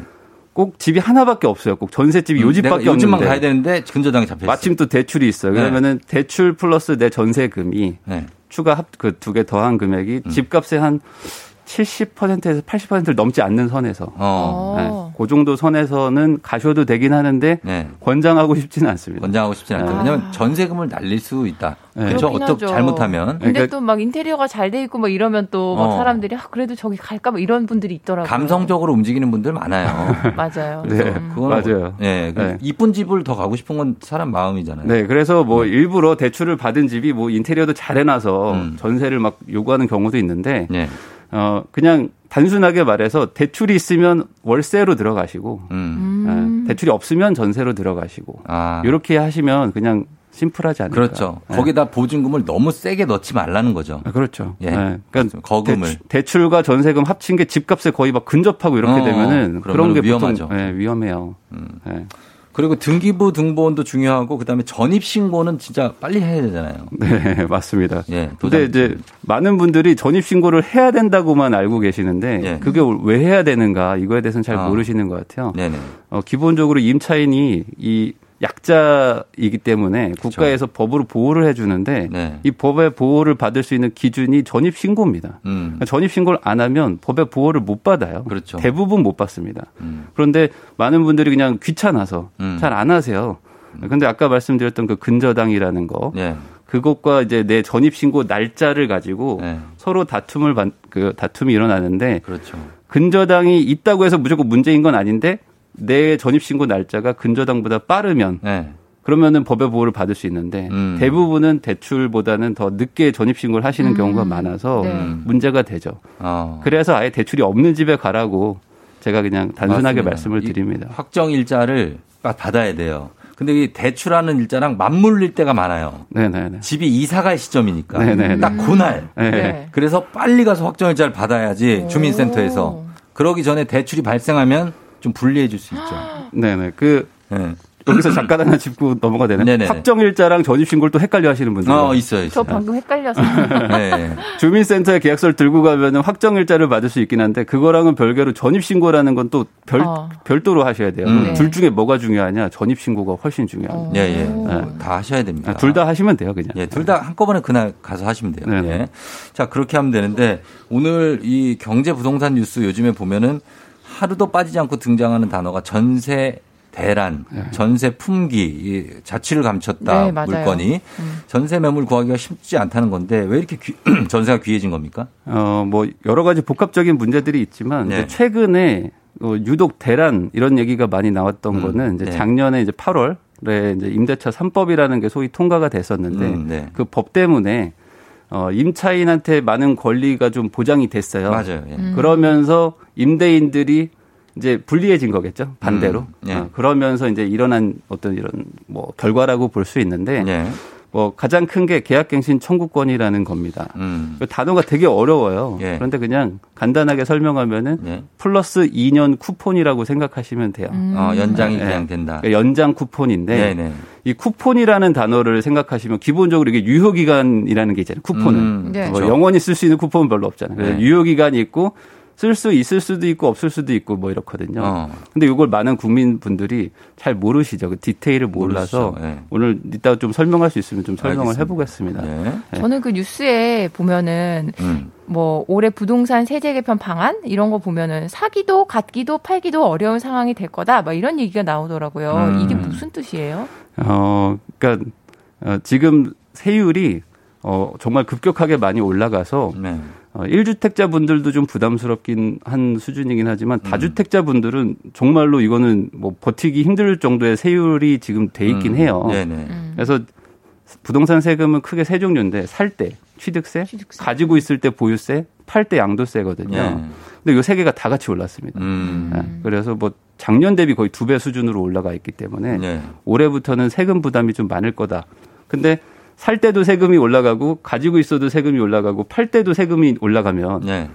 Speaker 19: 꼭 집이 하나밖에 없어요. 꼭 전셋집이 요
Speaker 1: 음,
Speaker 19: 집밖에 없는데
Speaker 1: 가야 되는데 근저당이 잡혀 있어.
Speaker 19: 마침 또 대출이 있어요.
Speaker 1: 네.
Speaker 19: 그러면은 대출 플러스 내 전세금이
Speaker 1: 네.
Speaker 19: 추가 합 그 두 개 더한 금액이
Speaker 1: 음.
Speaker 19: 집값의 한 70%에서 80%를 넘지 않는 선에서
Speaker 1: 어.
Speaker 19: 네, 그 정도 선에서는 가셔도 되긴 하는데
Speaker 1: 네.
Speaker 19: 권장하고 싶지는 않습니다.
Speaker 1: 권장하고 싶지는 않다.
Speaker 18: 아.
Speaker 1: 왜냐하면 전세금을 날릴 수 있다.
Speaker 19: 네.
Speaker 1: 그렇죠. 어떻게. 잘못하면.
Speaker 18: 근데
Speaker 19: 그러니까-
Speaker 18: 또막 인테리어가 잘 돼 있고 막 이러면 또 막
Speaker 1: 어.
Speaker 18: 사람들이 아, 그래도 저기 갈까 뭐 이런 분들이 있더라고요.
Speaker 1: 감성적으로 움직이는 분들 많아요.
Speaker 18: 맞아요.
Speaker 19: 네,
Speaker 18: 음.
Speaker 1: 그건
Speaker 19: 맞아요.
Speaker 1: 예, 그
Speaker 19: 네.
Speaker 1: 이쁜 집을 더 가고 싶은 건 사람 마음이잖아요.
Speaker 19: 네, 그래서 뭐 일부러 대출을 받은 집이 뭐 인테리어도 잘 해놔서
Speaker 1: 음.
Speaker 19: 전세를 막 요구하는 경우도 있는데,
Speaker 1: 네.
Speaker 19: 어, 그냥 단순하게 말해서 대출이 있으면 월세로 들어가시고,
Speaker 1: 음.
Speaker 19: 네, 대출이 없으면 전세로 들어가시고,
Speaker 1: 아.
Speaker 19: 이렇게 하시면 그냥 심플하지 않을까.
Speaker 1: 그렇죠.
Speaker 19: 네.
Speaker 1: 거기다 보증금을 너무 세게 넣지 말라는 거죠.
Speaker 19: 아, 그렇죠.
Speaker 1: 예.
Speaker 19: 네. 그러니까
Speaker 1: 거금을.
Speaker 19: 대출, 과 전세금 합친 게 집값에 거의 막 근접하고 이렇게
Speaker 1: 어,
Speaker 19: 되면은 그런 게
Speaker 1: 위험하죠.
Speaker 19: 보통 네, 위험해요.
Speaker 1: 음.
Speaker 19: 네.
Speaker 1: 그리고 등기부 등본도 중요하고 그다음에 전입 신고는 진짜 빨리 해야 되잖아요.
Speaker 19: 네, 맞습니다.
Speaker 1: 예.
Speaker 19: 근데 이제 많은 분들이 전입 신고를 해야 된다고만 알고 계시는데
Speaker 1: 예.
Speaker 19: 그게 왜 해야 되는가 이거에 대해서는 잘
Speaker 1: 아.
Speaker 19: 모르시는 것 같아요.
Speaker 1: 네네.
Speaker 19: 어, 기본적으로 임차인이 이 약자이기 때문에 국가에서 법으로 보호를 해주는데
Speaker 1: 네.
Speaker 19: 이 법의 보호를 받을 수 있는 기준이 전입 신고입니다.
Speaker 1: 음.
Speaker 19: 전입 신고를 안 하면 법의 보호를 못 받아요.
Speaker 1: 그렇죠.
Speaker 19: 대부분 못 받습니다.
Speaker 1: 음.
Speaker 19: 그런데 많은 분들이 그냥 귀찮아서
Speaker 1: 음.
Speaker 19: 잘안 하세요. 근데 아까 말씀드렸던 그 근저당이라는 거
Speaker 1: 예.
Speaker 19: 그것과 이제 내 전입 신고 날짜를 가지고
Speaker 1: 네.
Speaker 19: 서로 다툼을 받- 그 다툼이 일어나는데
Speaker 1: 그렇죠.
Speaker 19: 근저당이 있다고 해서 무조건 문제인 건 아닌데 내 전입 신고 날짜가 근저당보다 빠르면
Speaker 1: 네.
Speaker 19: 그러면은 법의 보호를 받을 수 있는데
Speaker 1: 음.
Speaker 19: 대부분은 대출보다는 더 늦게 전입 신고를 하시는
Speaker 18: 음.
Speaker 19: 경우가 많아서
Speaker 18: 네.
Speaker 19: 문제가 되죠.
Speaker 1: 어.
Speaker 19: 그래서 아예 대출이 없는 집에 가라고 제가 그냥 단순하게
Speaker 1: 맞습니다.
Speaker 19: 말씀을
Speaker 1: 이
Speaker 19: 드립니다.
Speaker 1: 확정 일자를 딱 받아야 돼요. 근데 이 대출하는 일자랑 맞물릴 때가 많아요.
Speaker 19: 네네네.
Speaker 1: 집이 이사 갈 시점이니까
Speaker 19: 네네네.
Speaker 1: 딱 그날.
Speaker 19: 네.
Speaker 18: 네.
Speaker 1: 그래서 빨리 가서 확정 일자를 받아야지 주민센터에서. 그러기 전에 대출이 발생하면 좀 불리해 줄수 있죠.
Speaker 19: 네네. 그
Speaker 1: 네.
Speaker 19: 여기서 잠깐 하나 짚고 넘어가 되네.
Speaker 1: 네네네.
Speaker 19: 확정일자랑 전입신고를 또 헷갈려 하시는 분들.
Speaker 1: 어, 있어요, 있어요.
Speaker 18: 저 방금 헷갈려서.
Speaker 1: 네.
Speaker 19: 주민센터에 계약서를 들고 가면은 확정일자를 받을 수 있긴 한데 그거랑은 별개로 전입신고라는 건 또 별,
Speaker 18: 어.
Speaker 19: 별도로 하셔야 돼요.
Speaker 1: 음.
Speaker 19: 둘 중에 뭐가 중요하냐? 전입신고가 훨씬 중요합니다.
Speaker 1: 예, 예.
Speaker 19: 네.
Speaker 1: 다 하셔야 됩니다.
Speaker 19: 둘다 하시면 돼요, 그냥.
Speaker 1: 예, 둘 다 한꺼번에 그날 가서 하시면 돼요.
Speaker 19: 네네.
Speaker 1: 예. 자, 그렇게 하면 되는데 오늘 이 경제 부동산 뉴스 요즘에 보면은 하루도 빠지지 않고 등장하는 단어가 전세 대란, 전세 품귀, 이 자취를 감췄다
Speaker 18: 네.
Speaker 1: 물건이
Speaker 18: 음.
Speaker 1: 전세 매물 구하기가 쉽지 않다는 건데 왜 이렇게 귀- 전세가 귀해진 겁니까?
Speaker 19: 어, 뭐 여러 가지 복합적인 문제들이 있지만
Speaker 1: 네.
Speaker 19: 최근에 어, 유독 대란 이런 얘기가 많이 나왔던
Speaker 1: 음,
Speaker 19: 거는 이제
Speaker 1: 네.
Speaker 19: 작년에 이제 8월에 이제 임대차 3법이라는 게 소위 통과가 됐었는데
Speaker 1: 음, 네.
Speaker 19: 그법 때문에 어, 임차인한테 많은 권리가 좀 보장이 됐어요.
Speaker 1: 맞아요. 예.
Speaker 18: 음.
Speaker 19: 그러면서 임대인들이 이제 불리해진 거겠죠. 반대로.
Speaker 1: 음, 예.
Speaker 19: 어, 그러면서 이제 일어난 어떤 이런 뭐 결과라고 볼 수 있는데
Speaker 1: 예.
Speaker 19: 뭐 가장 큰 게 계약갱신 청구권이라는 겁니다.
Speaker 1: 음.
Speaker 19: 그 단어가 되게 어려워요.
Speaker 1: 예.
Speaker 19: 그런데 그냥 간단하게 설명하면은
Speaker 1: 예.
Speaker 19: 플러스 2년 쿠폰이라고 생각하시면 돼요.
Speaker 18: 음.
Speaker 1: 어, 연장이
Speaker 19: 네.
Speaker 1: 그냥 된다.
Speaker 19: 그러니까 연장 쿠폰인데
Speaker 1: 네, 네.
Speaker 19: 이 쿠폰이라는 단어를 생각하시면 기본적으로 이게 유효 기간이라는 게 있잖아요. 쿠폰은
Speaker 1: 음,
Speaker 18: 네.
Speaker 19: 뭐
Speaker 1: 그렇죠.
Speaker 19: 영원히 쓸 수 있는 쿠폰은 별로 없잖아요. 그래서
Speaker 1: 네.
Speaker 19: 유효 기간이 있고 쓸 수 있을 수도 있고 없을 수도 있고 뭐 이렇거든요.
Speaker 1: 어.
Speaker 19: 근데 이걸 많은 국민분들이 잘 모르시죠. 그 디테일을 몰라서.
Speaker 1: 예.
Speaker 19: 오늘 이따 좀 설명할 수 있으면 좀 설명을
Speaker 1: 알겠습니다.
Speaker 19: 해보겠습니다.
Speaker 1: 예.
Speaker 19: 네.
Speaker 18: 저는 그 뉴스에 보면은
Speaker 1: 음.
Speaker 18: 뭐 올해 부동산 세제 개편 방안 이런 거 보면은 사기도 갖기도 팔기도 어려운 상황이 될 거다. 막 이런 얘기가 나오더라고요.
Speaker 1: 음.
Speaker 18: 이게 무슨 뜻이에요?
Speaker 19: 어, 그러니까 어, 지금 세율이 어, 정말 급격하게 많이 올라가서
Speaker 1: 네.
Speaker 19: 어, 1주택자 분들도 좀 부담스럽긴 한 수준이긴 하지만
Speaker 1: 음.
Speaker 19: 다주택자 분들은 정말로 이거는 뭐 버티기 힘들 정도의 세율이 지금 돼 있긴
Speaker 1: 음.
Speaker 19: 해요.
Speaker 1: 네네.
Speaker 18: 음.
Speaker 19: 그래서 부동산 세금은 크게 세 종류인데 살 때 취득세,
Speaker 18: 취득세.
Speaker 19: 가지고 있을 때 보유세, 팔 때 양도세거든요.
Speaker 1: 네.
Speaker 19: 근데 이세 개가 다 같이 올랐습니다.
Speaker 1: 음.
Speaker 19: 네, 그래서 뭐 작년 대비 거의 두 배 수준으로 올라가 있기 때문에
Speaker 1: 네.
Speaker 19: 올해부터는 세금 부담이 좀 많을 거다. 근데 살 때도 세금이 올라가고 가지고 있어도 세금이 올라가고 팔 때도 세금이 올라가면
Speaker 1: 네.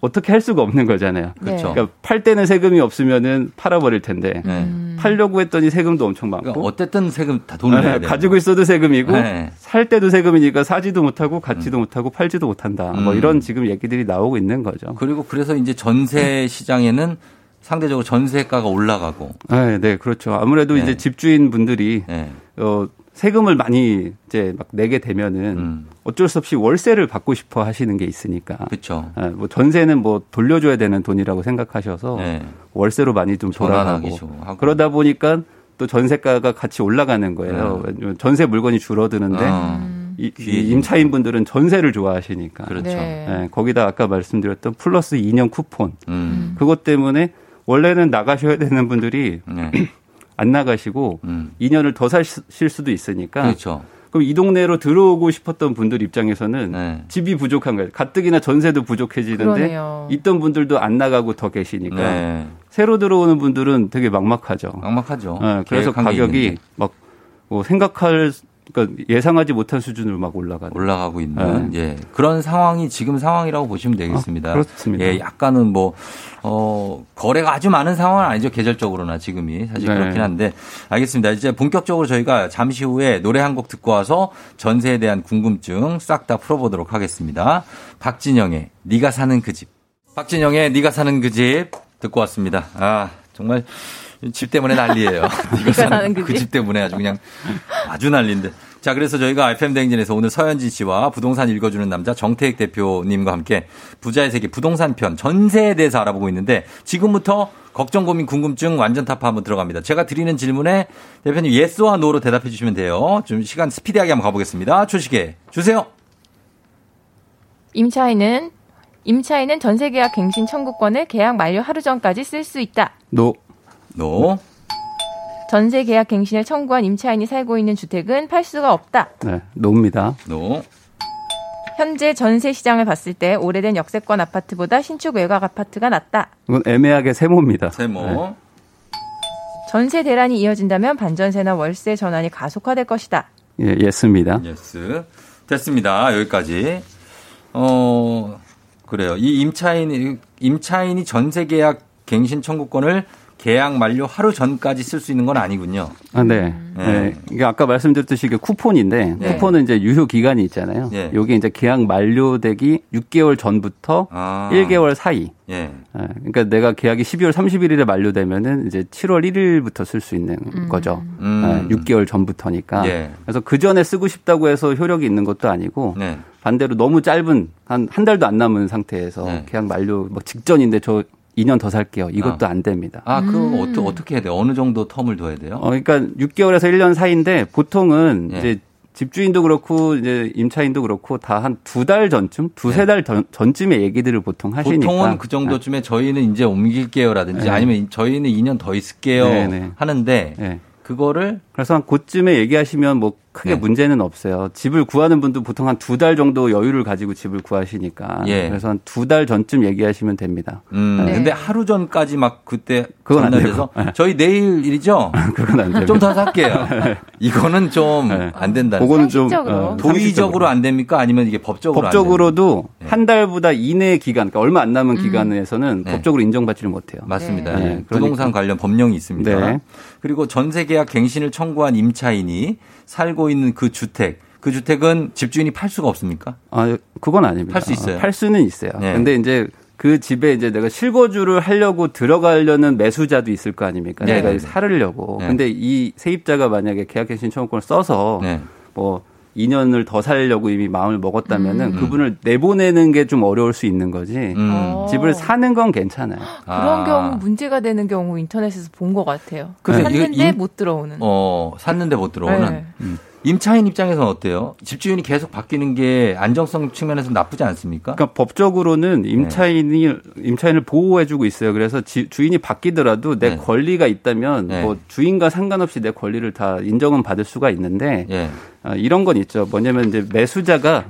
Speaker 19: 어, 떻게 할 수가 없는 거잖아요.
Speaker 1: 그렇죠.
Speaker 19: 그러니까 팔 때는 세금이 없으면은 팔아버릴 텐데
Speaker 1: 네.
Speaker 18: 음.
Speaker 19: 팔려고 했더니 세금도 엄청 많고
Speaker 1: 그러니까 어쨌든 세금 다 돈을 내야
Speaker 19: 네. 가지고 있어도 세금이고
Speaker 1: 네.
Speaker 19: 살 때도 세금이니까 사지도 못하고 갖지도 못하고 팔지도 못한다. 뭐
Speaker 1: 음.
Speaker 19: 이런 지금 얘기들이 나오고 있는 거죠.
Speaker 1: 그리고 그래서 이제 전세 시장에는 상대적으로 전세가가 올라가고.
Speaker 19: 네, 네, 그렇죠. 아무래도
Speaker 1: 네.
Speaker 19: 이제 집주인 분들이
Speaker 1: 네.
Speaker 19: 어, 세금을 많이 이제 막 내게 되면은
Speaker 1: 음.
Speaker 19: 어쩔 수 없이 월세를 받고 싶어 하시는 게 있으니까.
Speaker 1: 그렇죠.
Speaker 19: 예, 뭐 전세는 뭐 돌려줘야 되는 돈이라고 생각하셔서
Speaker 1: 네.
Speaker 19: 월세로 많이 좀 돌아가고. 그러다 보니까 또 전세가가 같이 올라가는 거예요. 왜냐면 전세 물건이 줄어드는데
Speaker 1: 네. 어.
Speaker 19: 이, 이
Speaker 1: 귀해지니까.
Speaker 19: 임차인 분들은 전세를 좋아하시니까.
Speaker 1: 그렇죠.
Speaker 18: 네.
Speaker 19: 예, 거기다 아까 말씀드렸던 플러스 2년 쿠폰
Speaker 1: 음.
Speaker 19: 그것 때문에 원래는 나가셔야 되는 분들이
Speaker 1: 네.
Speaker 19: 안 나가시고
Speaker 1: 음.
Speaker 19: 2년을 더 사실 수도 있으니까
Speaker 1: 그렇죠.
Speaker 19: 그럼 이 동네로 들어오고 싶었던 분들 입장에서는
Speaker 1: 네.
Speaker 19: 집이 부족한 거예요. 가뜩이나 전세도 부족해지는데
Speaker 18: 그러네요.
Speaker 19: 있던 분들도 안 나가고 더 계시니까
Speaker 1: 네.
Speaker 19: 새로 들어오는 분들은 되게 막막하죠.
Speaker 1: 막막하죠.
Speaker 19: 네, 그래서 가격이
Speaker 1: 있는데.
Speaker 19: 막 뭐 생각할 그러니까 예상하지 못한 수준으로 막 올라가는.
Speaker 1: 올라가고 있는 예 그런 상황이 지금 상황이라고 보시면 되겠습니다.
Speaker 19: 아, 그렇습니다.
Speaker 1: 예, 약간은 뭐 어, 거래가 아주 많은 상황은 아니죠 계절적으로나 지금이 사실
Speaker 19: 네.
Speaker 1: 그렇긴 한데 알겠습니다. 이제 본격적으로 저희가 잠시 후에 노래 한 곡 듣고 와서 전세에 대한 궁금증 싹 다 풀어보도록 하겠습니다. 박진영의 네가 사는 그 집. 박진영의 네가 사는 그 집 듣고 왔습니다. 아 정말 집 때문에 난리예요. 네가 사는 그 집 때문에 아주 그냥 아주 난리인데. 자, 그래서 저희가 FM 대행진에서 오늘 서현진 씨와 부동산 읽어주는 남자 정태익 대표님과 함께 부자의 세계 부동산 편 전세에 대해서 알아보고 있는데 지금부터 걱정, 고민, 궁금증 완전 타파 한번 들어갑니다. 제가 드리는 질문에 대표님 yes와 no로 대답해 주시면 돼요. 좀 시간 스피디하게 한번 가보겠습니다. 초시계 주세요.
Speaker 18: 임차인은 임차인은 전세 계약 갱신 청구권을 계약 만료 하루 전까지 쓸 수 있다.
Speaker 19: no.
Speaker 1: no.
Speaker 18: 전세 계약 갱신을 청구한 임차인이 살고 있는 주택은 팔 수가 없다.
Speaker 19: 네, no입니다.
Speaker 1: no.
Speaker 18: 현재 전세 시장을 봤을 때 오래된 역세권 아파트보다 신축 외곽 아파트가 낫다.
Speaker 19: 이건 애매하게 세모입니다.
Speaker 1: 세모.
Speaker 19: 네.
Speaker 18: 전세 대란이 이어진다면 반전세나 월세 전환이 가속화될 것이다.
Speaker 19: 예, yes입니다.
Speaker 1: yes. 됐습니다. 여기까지. 어, 그래요. 이 임차인, 임차인이 전세 계약 갱신 청구권을 계약 만료 하루 전까지 쓸 수 있는 건 아니군요.
Speaker 19: 아, 네. 네. 이게 아까 말씀드렸듯이 이게 쿠폰인데
Speaker 1: 네.
Speaker 19: 쿠폰은 이제 유효 기간이 있잖아요.
Speaker 1: 네.
Speaker 19: 요게 이제 계약 만료되기 6개월 전부터
Speaker 1: 아.
Speaker 19: 1개월 사이.
Speaker 1: 예.
Speaker 19: 예, 그러니까 내가 계약이 12월 31일에 만료되면은 이제 7월 1일부터 쓸 있는 거죠.
Speaker 1: 음.
Speaker 19: 예, 6개월 전부터니까.
Speaker 1: 예.
Speaker 19: 그래서 그 전에 쓰고 싶다고 해서 효력이 있는 것도 아니고
Speaker 1: 네.
Speaker 19: 반대로 너무 짧은 한 한 달도 안 남은 상태에서
Speaker 1: 네.
Speaker 19: 계약 만료 뭐 직전인데 저 2년 더 살게요. 이것도 안 됩니다.
Speaker 1: 아, 그거
Speaker 18: 음.
Speaker 1: 어떻게, 어떻게 해야 돼요? 어느 정도 텀을 둬야 돼요?
Speaker 19: 어, 그러니까 6개월에서 1년 사이인데 보통은
Speaker 1: 예.
Speaker 19: 이제 집주인도 그렇고 이제 임차인도 그렇고 다 한 두 달 전쯤, 두세 달 전, 전쯤에 얘기들을 보통 하시니까.
Speaker 1: 보통은 그 정도쯤에 저희는 이제 옮길게요라든지
Speaker 19: 네.
Speaker 1: 아니면 저희는 2년 더 있을게요
Speaker 19: 네, 네.
Speaker 1: 하는데
Speaker 19: 네.
Speaker 1: 그거를
Speaker 19: 그래서 한 그쯤에 얘기하시면 뭐 크게
Speaker 1: 네.
Speaker 19: 문제는 없어요. 집을 구하는 분도 보통 한 두 달 정도 여유를 가지고 집을 구하시니까.
Speaker 1: 예.
Speaker 19: 그래서 한 두 달 전쯤 얘기하시면 됩니다.
Speaker 1: 음,
Speaker 18: 네.
Speaker 1: 근데 하루 전까지 막 그때
Speaker 19: 그건 안 되고. 네.
Speaker 1: 저희 내일이죠.
Speaker 19: 그건 안 돼요.
Speaker 1: 좀더 살게요. 이거는 좀
Speaker 19: 네.
Speaker 1: 안 된다.
Speaker 19: 그거는 좀. 어,
Speaker 1: 도의적으로 안 됩니까? 아니면 이게 법적으로
Speaker 19: 법적으로도
Speaker 1: 네.
Speaker 19: 한 달보다 이내 기간, 그러니까 얼마 안 남은 기간에서는
Speaker 1: 네.
Speaker 19: 법적으로 인정받지를 못해요.
Speaker 1: 맞습니다.
Speaker 19: 네.
Speaker 1: 예. 부동산 관련 법령이 있습니다.
Speaker 19: 네.
Speaker 1: 그리고 전세 계약 갱신을 청구한 임차인이 살고 있는 그 주택, 그 주택은 집주인이 팔 수가 없습니까?
Speaker 19: 아, 그건 아닙니다.
Speaker 1: 팔 수 있어요?
Speaker 19: 팔 수는 있어요.
Speaker 1: 네.
Speaker 19: 근데 이제 그 집에 이제 내가 실거주를 하려고 들어가려는 매수자도 있을 거 아닙니까?
Speaker 1: 네,
Speaker 19: 내가. 살으려고.
Speaker 1: 네.
Speaker 19: 근데 이 세입자가 만약에 계약갱신 청구권을 써서
Speaker 1: 네.
Speaker 19: 뭐 2년을 더 살려고 이미 마음을 먹었다면은
Speaker 18: 음.
Speaker 19: 그분을 내보내는 게 좀 어려울 수 있는 거지.
Speaker 1: 음.
Speaker 18: 어.
Speaker 19: 집을 사는 건 괜찮아요.
Speaker 18: 그런
Speaker 1: 아.
Speaker 18: 경우 문제가 되는 경우 인터넷에서 본 것 같아요.
Speaker 1: 그래, 이거
Speaker 18: 샀는데
Speaker 1: 임-
Speaker 18: 못 들어오는.
Speaker 1: 어, 샀는데 못 들어오는.
Speaker 18: 네.
Speaker 1: 임차인 입장에서는 어때요? 집주인이 계속 바뀌는 게 안정성 측면에서 나쁘지 않습니까?
Speaker 19: 그러니까 법적으로는 임차인이 임차인을 보호해주고 있어요. 그래서 지- 주인이 바뀌더라도 내
Speaker 1: 네.
Speaker 19: 권리가 있다면
Speaker 1: 네.
Speaker 19: 뭐 주인과 상관없이 내 권리를 다 인정은 받을 수가 있는데
Speaker 1: 예.
Speaker 19: 아, 이런 건 있죠. 뭐냐면 이제 매수자가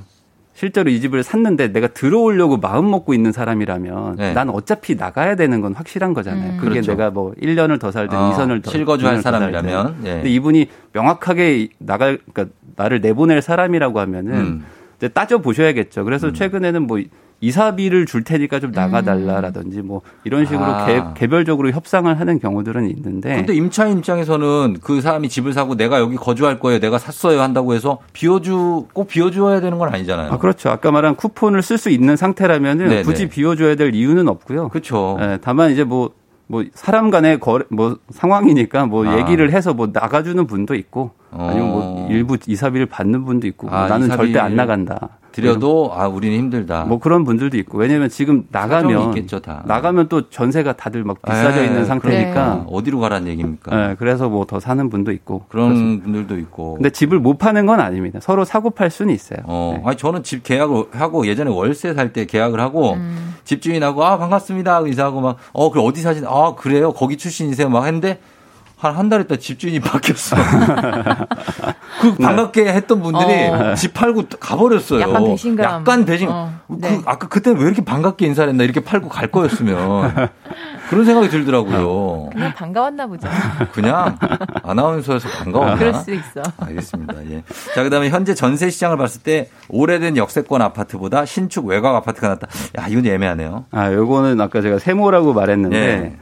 Speaker 19: 실제로 이 집을 샀는데 내가 들어오려고 마음 먹고 있는 사람이라면
Speaker 1: 네.
Speaker 19: 난 어차피 나가야 되는 건 확실한 거잖아요.
Speaker 18: 음.
Speaker 19: 그게
Speaker 1: 그렇죠.
Speaker 19: 내가 뭐 1년을 더 살든
Speaker 1: 어,
Speaker 19: 2선을 더
Speaker 1: 실거주할
Speaker 19: 2년을 더 살든.
Speaker 1: 사람이라면, 예.
Speaker 19: 근데 이분이 명확하게 나갈 그러니까 나를 내보낼 사람이라고 하면은
Speaker 1: 음.
Speaker 19: 이제 따져 보셔야겠죠. 그래서 최근에는 뭐 이사비를 줄 테니까 좀 나가달라라든지 뭐 이런 식으로
Speaker 1: 아.
Speaker 19: 개, 개별적으로 협상을 하는 경우들은 있는데
Speaker 1: 근데 임차인 입장에서는 그 사람이 집을 사고 내가 여기 거주할 거예요. 내가 샀어요 한다고 해서 비워주 꼭 비워주어야 되는 건 아니잖아요.
Speaker 19: 아, 그렇죠. 아까 말한 쿠폰을 쓸 수 있는 상태라면은. 굳이 비워줘야 될 이유는 없고요.
Speaker 1: 그렇죠.
Speaker 19: 예, 다만 이제 뭐, 뭐 사람 간의 거래, 뭐 상황이니까 뭐
Speaker 1: 아.
Speaker 19: 얘기를 해서 뭐 나가주는 분도 있고 아니면
Speaker 1: 어.
Speaker 19: 뭐 일부 이사비를 받는 분도 있고 뭐
Speaker 1: 아,
Speaker 19: 나는 절대 안 나간다.
Speaker 1: 드려도 아 우리는 힘들다.
Speaker 19: 뭐 그런 분들도 있고 왜냐면 지금 나가면
Speaker 1: 있겠죠, 다.
Speaker 19: 나가면 또 전세가 다들 막 비싸져
Speaker 1: 에,
Speaker 19: 있는 상태니까
Speaker 1: 그러니까 어디로 가라는 얘기입니까?
Speaker 19: 예, 그래서 뭐 더 사는 분도 있고
Speaker 1: 그런
Speaker 19: 그렇습니다.
Speaker 1: 분들도 있고.
Speaker 19: 근데 집을 못 파는 건 아닙니다. 서로 사고 팔 수는 있어요.
Speaker 1: 어, 아니 저는 집 계약을 하고 예전에 월세 살 때 계약을 하고 집주인하고 아 반갑습니다 하고 인사하고 막 어 그래 어디 사신 아 그래요 거기 출신이세요 막 했는데 한 한 달 있다 집주인이 바뀌었어. 그 반갑게 했던 분들이
Speaker 18: 어.
Speaker 1: 집 팔고 가버렸어요.
Speaker 18: 약간 배신감.
Speaker 1: 약간 배신.
Speaker 18: 어,
Speaker 1: 그,
Speaker 18: 네.
Speaker 1: 아까 그때는 왜 이렇게 반갑게 인사를 했나 이렇게 팔고 갈 거였으면 그런 생각이 들더라고요.
Speaker 18: 그냥 반가웠나 보죠.
Speaker 1: 그냥 아나운서에서 반가웠나?
Speaker 18: 그럴 수 있어.
Speaker 1: 알겠습니다. 예. 자, 그 다음에 현재 전세 시장을 봤을 때 오래된 역세권 아파트보다 신축 외곽 아파트가 낫다. 야, 이건 애매하네요.
Speaker 19: 아, 요거는 아까 제가 세모라고 말했는데,
Speaker 1: 예.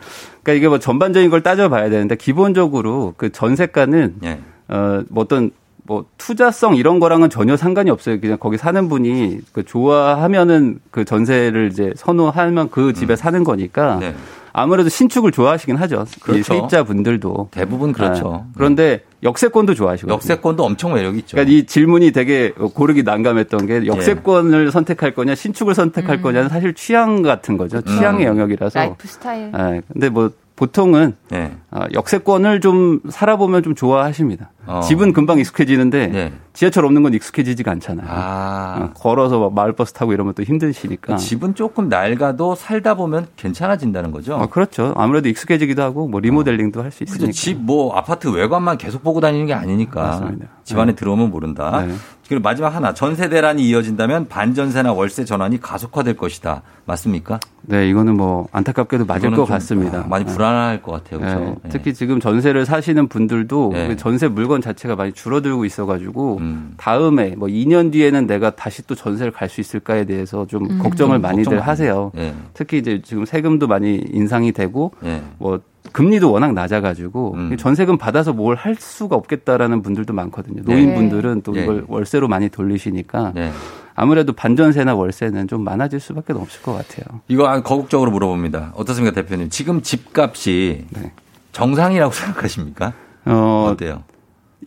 Speaker 19: 그러니까 이게 뭐 전반적인 걸 따져봐야 되는데 기본적으로 그 전세가는
Speaker 1: 예.
Speaker 19: 어, 뭐 어떤 뭐 투자성 이런 거랑은 전혀 상관이 없어요. 그냥 거기 사는 분이 그 좋아하면은 그 전세를 이제 선호하면 그
Speaker 1: 음.
Speaker 19: 집에 사는 거니까
Speaker 1: 네.
Speaker 19: 아무래도 신축을 좋아하시긴 하죠.
Speaker 1: 그렇죠.
Speaker 19: 이 세입자 분들도
Speaker 1: 대부분 그렇죠.
Speaker 19: 아, 그런데 역세권도 좋아하시고
Speaker 1: 역세권도 엄청 매력 있죠.
Speaker 19: 그러니까 이 질문이 되게 고르기 난감했던 게 역세권을 선택할 거냐 신축을 선택할
Speaker 18: 음.
Speaker 19: 거냐는 사실 취향 같은 거죠. 취향의 영역이라서.
Speaker 18: 라이프 스타일.
Speaker 19: 예, 근데 뭐 보통은
Speaker 1: 네.
Speaker 19: 어, 역세권을 좀 살아보면 좀 좋아하십니다.
Speaker 1: 어.
Speaker 19: 집은 금방 익숙해지는데
Speaker 1: 네.
Speaker 19: 지하철 없는 건 익숙해지지가 않잖아요.
Speaker 1: 아.
Speaker 19: 어, 걸어서 막 마을버스 타고 이러면 또 힘드시니까.
Speaker 1: 그 집은 조금 낡아도 살다 보면 괜찮아진다는 거죠.
Speaker 19: 어, 그렇죠. 아무래도 익숙해지기도 하고 뭐 리모델링도 할수 있으니까.
Speaker 1: 집 뭐 아파트 외관만 계속 보고 다니는 게 아니니까.
Speaker 19: 맞습니다.
Speaker 1: 집 안에 들어오면 모른다.
Speaker 19: 네.
Speaker 1: 그리고 마지막 하나 전세 대란이 이어진다면 반전세나 월세 전환이 가속화될 것이다. 맞습니까?
Speaker 19: 네, 이거는 뭐 안타깝게도 맞을 것
Speaker 1: 좀,
Speaker 19: 같습니다.
Speaker 1: 아, 많이
Speaker 19: 네.
Speaker 1: 불안할 것 같아요.
Speaker 19: 네,
Speaker 1: 그렇죠?
Speaker 19: 특히 지금 전세를 사시는 분들도
Speaker 1: 네.
Speaker 19: 그 전세 물건 자체가 많이 줄어들고 있어가지고
Speaker 1: 음.
Speaker 19: 다음에 뭐 2년 뒤에는 내가 다시 또 전세를 갈 수 있을까에 대해서 좀
Speaker 18: 음.
Speaker 19: 걱정을
Speaker 1: 좀
Speaker 19: 많이들
Speaker 1: 걱정
Speaker 19: 하세요.
Speaker 1: 네.
Speaker 19: 특히 이제 지금 세금도 많이 인상이 되고
Speaker 1: 네.
Speaker 19: 뭐 금리도 워낙 낮아가지고
Speaker 1: 음.
Speaker 19: 전세금 받아서 뭘 할 수가 없겠다라는 분들도 많거든요. 노인분들은 또
Speaker 1: 네.
Speaker 19: 이걸 월세로 많이 돌리시니까
Speaker 1: 네.
Speaker 19: 아무래도 반전세나 월세는 좀 많아질 수밖에 없을 것 같아요.
Speaker 1: 이거 한 거국적으로 물어봅니다. 어떻습니까, 대표님? 지금 집값이
Speaker 19: 네.
Speaker 1: 정상이라고 생각하십니까?
Speaker 19: 어,
Speaker 1: 어때요?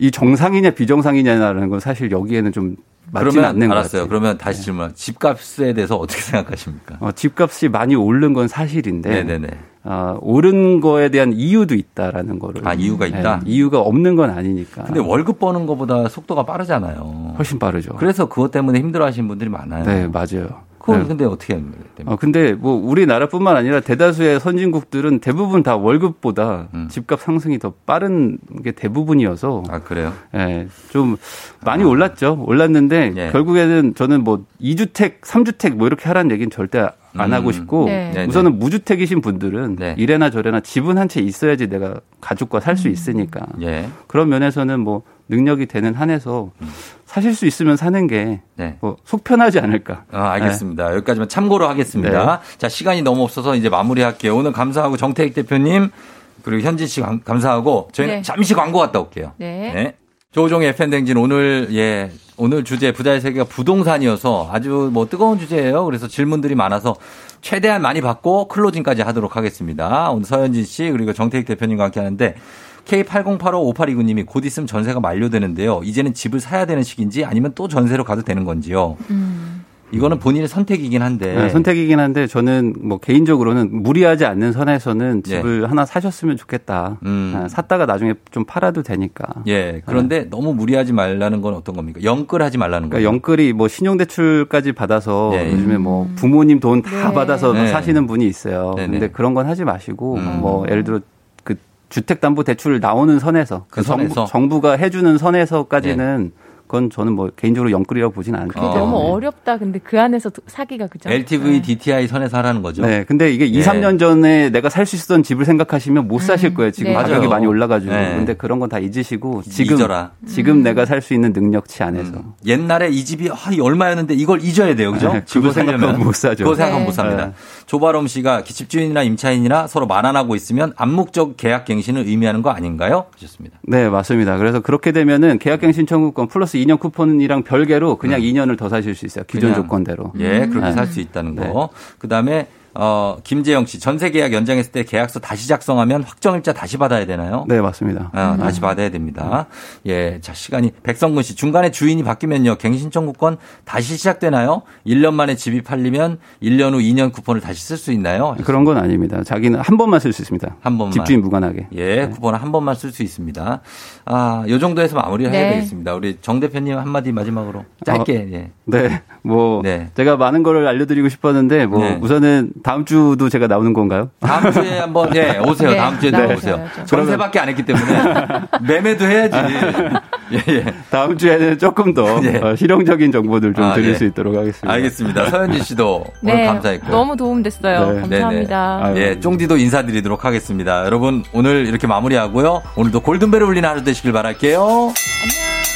Speaker 19: 이 정상이냐 비정상이냐라는 건 사실 여기에는 좀 맞지는 않는 것
Speaker 1: 알았어요.
Speaker 19: 같아요.
Speaker 1: 그러면 다시 질문. 집값에 대해서 어떻게 생각하십니까?
Speaker 19: 어, 집값이 많이 오른 건 사실인데
Speaker 1: 네네네.
Speaker 19: 어, 오른 거에 대한 이유도 있다라는 거를
Speaker 1: 아, 이유가 있다?
Speaker 19: 네, 이유가 없는 건 아니니까
Speaker 1: 근데 월급 버는 것보다 속도가 빠르잖아요.
Speaker 19: 훨씬 빠르죠.
Speaker 1: 그래서 그것 때문에 힘들어 하시는 분들이 많아요.
Speaker 19: 네 맞아요.
Speaker 1: 그건
Speaker 19: 네.
Speaker 1: 근데 어떻게 하면 됩니까?
Speaker 19: 어, 근데 뭐 우리나라뿐만 아니라 대다수의 선진국들은 대부분 다 월급보다 집값 상승이 더 빠른 게 대부분이어서
Speaker 1: 음. 아 그래요?
Speaker 19: 예, 좀 많이 올랐죠. 올랐는데
Speaker 1: 예.
Speaker 19: 결국에는 저는 뭐 2주택, 3주택 뭐 이렇게 하라는 얘기는 절대 안
Speaker 1: 음.
Speaker 19: 하고 싶고
Speaker 18: 네.
Speaker 1: 네,
Speaker 19: 우선은 무주택이신 분들은
Speaker 1: 네.
Speaker 19: 이래나 저래나 집은 한 채 있어야지 내가 가족과 살 수 있으니까
Speaker 1: 예.
Speaker 19: 그런 면에서는 뭐 능력이 되는 한에서 사실 수 있으면 사는 게
Speaker 1: 네.
Speaker 19: 뭐 속편하지 않을까.
Speaker 1: 아, 알겠습니다. 여기까지만 참고로 하겠습니다. 자, 시간이 너무 없어서 이제 마무리할게요. 오늘 감사하고 정태익 대표님 그리고 현진 씨 감- 감사하고 저희는
Speaker 18: 네.
Speaker 1: 잠시 광고 갔다 올게요.
Speaker 18: 네.
Speaker 1: 조종의 팬댕진 오늘 예 오늘 주제 부자의 세계가 부동산이어서 아주 뭐 뜨거운 주제예요. 그래서 질문들이 많아서 최대한 많이 받고 클로징까지 하도록 하겠습니다. 오늘 서현진 씨 그리고 정태익 대표님과 함께 하는데 K80855829님이 곧 있으면 전세가 만료되는데요. 이제는 집을 사야 되는 시기인지 아니면 또 전세로 가도 되는 건지요.
Speaker 18: 음.
Speaker 1: 이거는 본인의 선택이긴 한데
Speaker 19: 네, 선택이긴 한데 저는 뭐 개인적으로는 무리하지 않는 선에서는
Speaker 1: 예.
Speaker 19: 집을 하나 사셨으면 좋겠다.
Speaker 1: 음.
Speaker 19: 아, 샀다가 나중에 좀 팔아도 되니까.
Speaker 1: 예. 그런데 너무 무리하지 말라는 건 어떤 겁니까? 영끌하지 말라는
Speaker 19: 그러니까
Speaker 1: 거예요.
Speaker 19: 영끌이 뭐 신용대출까지 받아서
Speaker 1: 예.
Speaker 19: 요즘에 뭐 부모님 돈다
Speaker 18: 네.
Speaker 19: 받아서
Speaker 1: 네.
Speaker 19: 사시는 분이 있어요.
Speaker 1: 네네.
Speaker 19: 근데 그런 건 하지 마시고
Speaker 1: 음.
Speaker 19: 뭐 예를 들어 그 주택담보대출 나오는 선에서
Speaker 1: 그 선에서?
Speaker 19: 정부, 가 해주는 선에서까지는 그건 저는 뭐 개인적으로 영끌이라고 보지는 않고.
Speaker 1: 어.
Speaker 18: 너무 어렵다. 근데 그 안에서 사기가 그죠?
Speaker 1: LTV, DTI 선에서 하라는 거죠.
Speaker 19: 네, 근데 이게 2,
Speaker 1: 예.
Speaker 19: 3년 전에 내가 살 수 있었던 집을 생각하시면 못 사실 거예요. 지금
Speaker 18: 네.
Speaker 19: 가격이
Speaker 1: 맞아요.
Speaker 19: 많이 올라가지고.
Speaker 1: 네.
Speaker 19: 근데 그런 건 다 잊으시고 지금
Speaker 1: 잊어라.
Speaker 19: 지금 내가 살 수 있는 능력치 안에서.
Speaker 1: 음. 옛날에 이 집이 아, 이 얼마였는데 이걸 잊어야 돼요. 그죠?
Speaker 19: 네,
Speaker 1: 집을
Speaker 19: 그거 생각하면. 못 사죠.
Speaker 1: 그거 생각하면
Speaker 18: 네.
Speaker 1: 못 삽니다.
Speaker 19: 네.
Speaker 1: 조바롬 씨가 집주인이나 임차인이나 서로 만안하고 있으면 암묵적 계약 갱신을 의미하는 거 아닌가요? 하셨습니다.
Speaker 19: 네, 맞습니다. 그래서 그렇게 되면은 계약갱신 청구권 플러스 2년 쿠폰이랑 별개로 그냥 2년을 더 사실 수 있어요. 기존
Speaker 1: 음.
Speaker 19: 조건대로.
Speaker 1: 예, 그렇게
Speaker 19: 네.
Speaker 1: 살수 있다는 거. 그다음에 어, 김재영 씨 전세 계약 연장했을 때 계약서 다시 작성하면 확정일자 다시 받아야 되나요?
Speaker 19: 네, 맞습니다.
Speaker 1: 아, 다시 받아야 됩니다. 예, 자, 시간이. 백성근 씨, 중간에 주인이 바뀌면요, 갱신 청 구권 다시 시작되나요? 1년 만에 집이 팔리면 1년 후 2년 쿠폰을 다시 쓸 수 있나요?
Speaker 19: 그런 건 아닙니다. 자기는 한 번만 쓸 수 있습니다.
Speaker 1: 한 번만.
Speaker 19: 집주인 무관하게.
Speaker 1: 예, 쿠폰을 한 번만 쓸 수 있습니다. 아, 요 정도에서 마무리를 해야
Speaker 18: 네.
Speaker 1: 되겠습니다. 우리 정 대표님 한마디 마지막으로 짧게, 예.
Speaker 19: 네. 뭐 제가 많은 거를 알려드리고 싶었는데 뭐
Speaker 1: 네.
Speaker 19: 우선은 다음 주도 제가 나오는 건가요?
Speaker 1: 다음 주에 한번 예 오세요.
Speaker 19: 네,
Speaker 1: 다음 주에
Speaker 19: 나오세요.
Speaker 1: 오세요.
Speaker 19: 그러면-
Speaker 1: 전세밖에 안 했기 때문에 매매도 해야지. 예, 예.
Speaker 19: 다음 주에는 조금 더 어, 실용적인 정보들 좀
Speaker 1: 아,
Speaker 19: 드릴
Speaker 1: 예.
Speaker 19: 수 있도록 하겠습니다.
Speaker 1: 알겠습니다. 서현진 씨도 오늘
Speaker 18: 네,
Speaker 1: 감사했고.
Speaker 18: 너무 도움됐어요. 감사합니다.
Speaker 1: 예, 쫑디도 인사드리도록 하겠습니다. 여러분 오늘 이렇게 마무리하고요. 오늘도 골든벨을 울리는 하루 되시길 바랄게요.
Speaker 18: 안녕.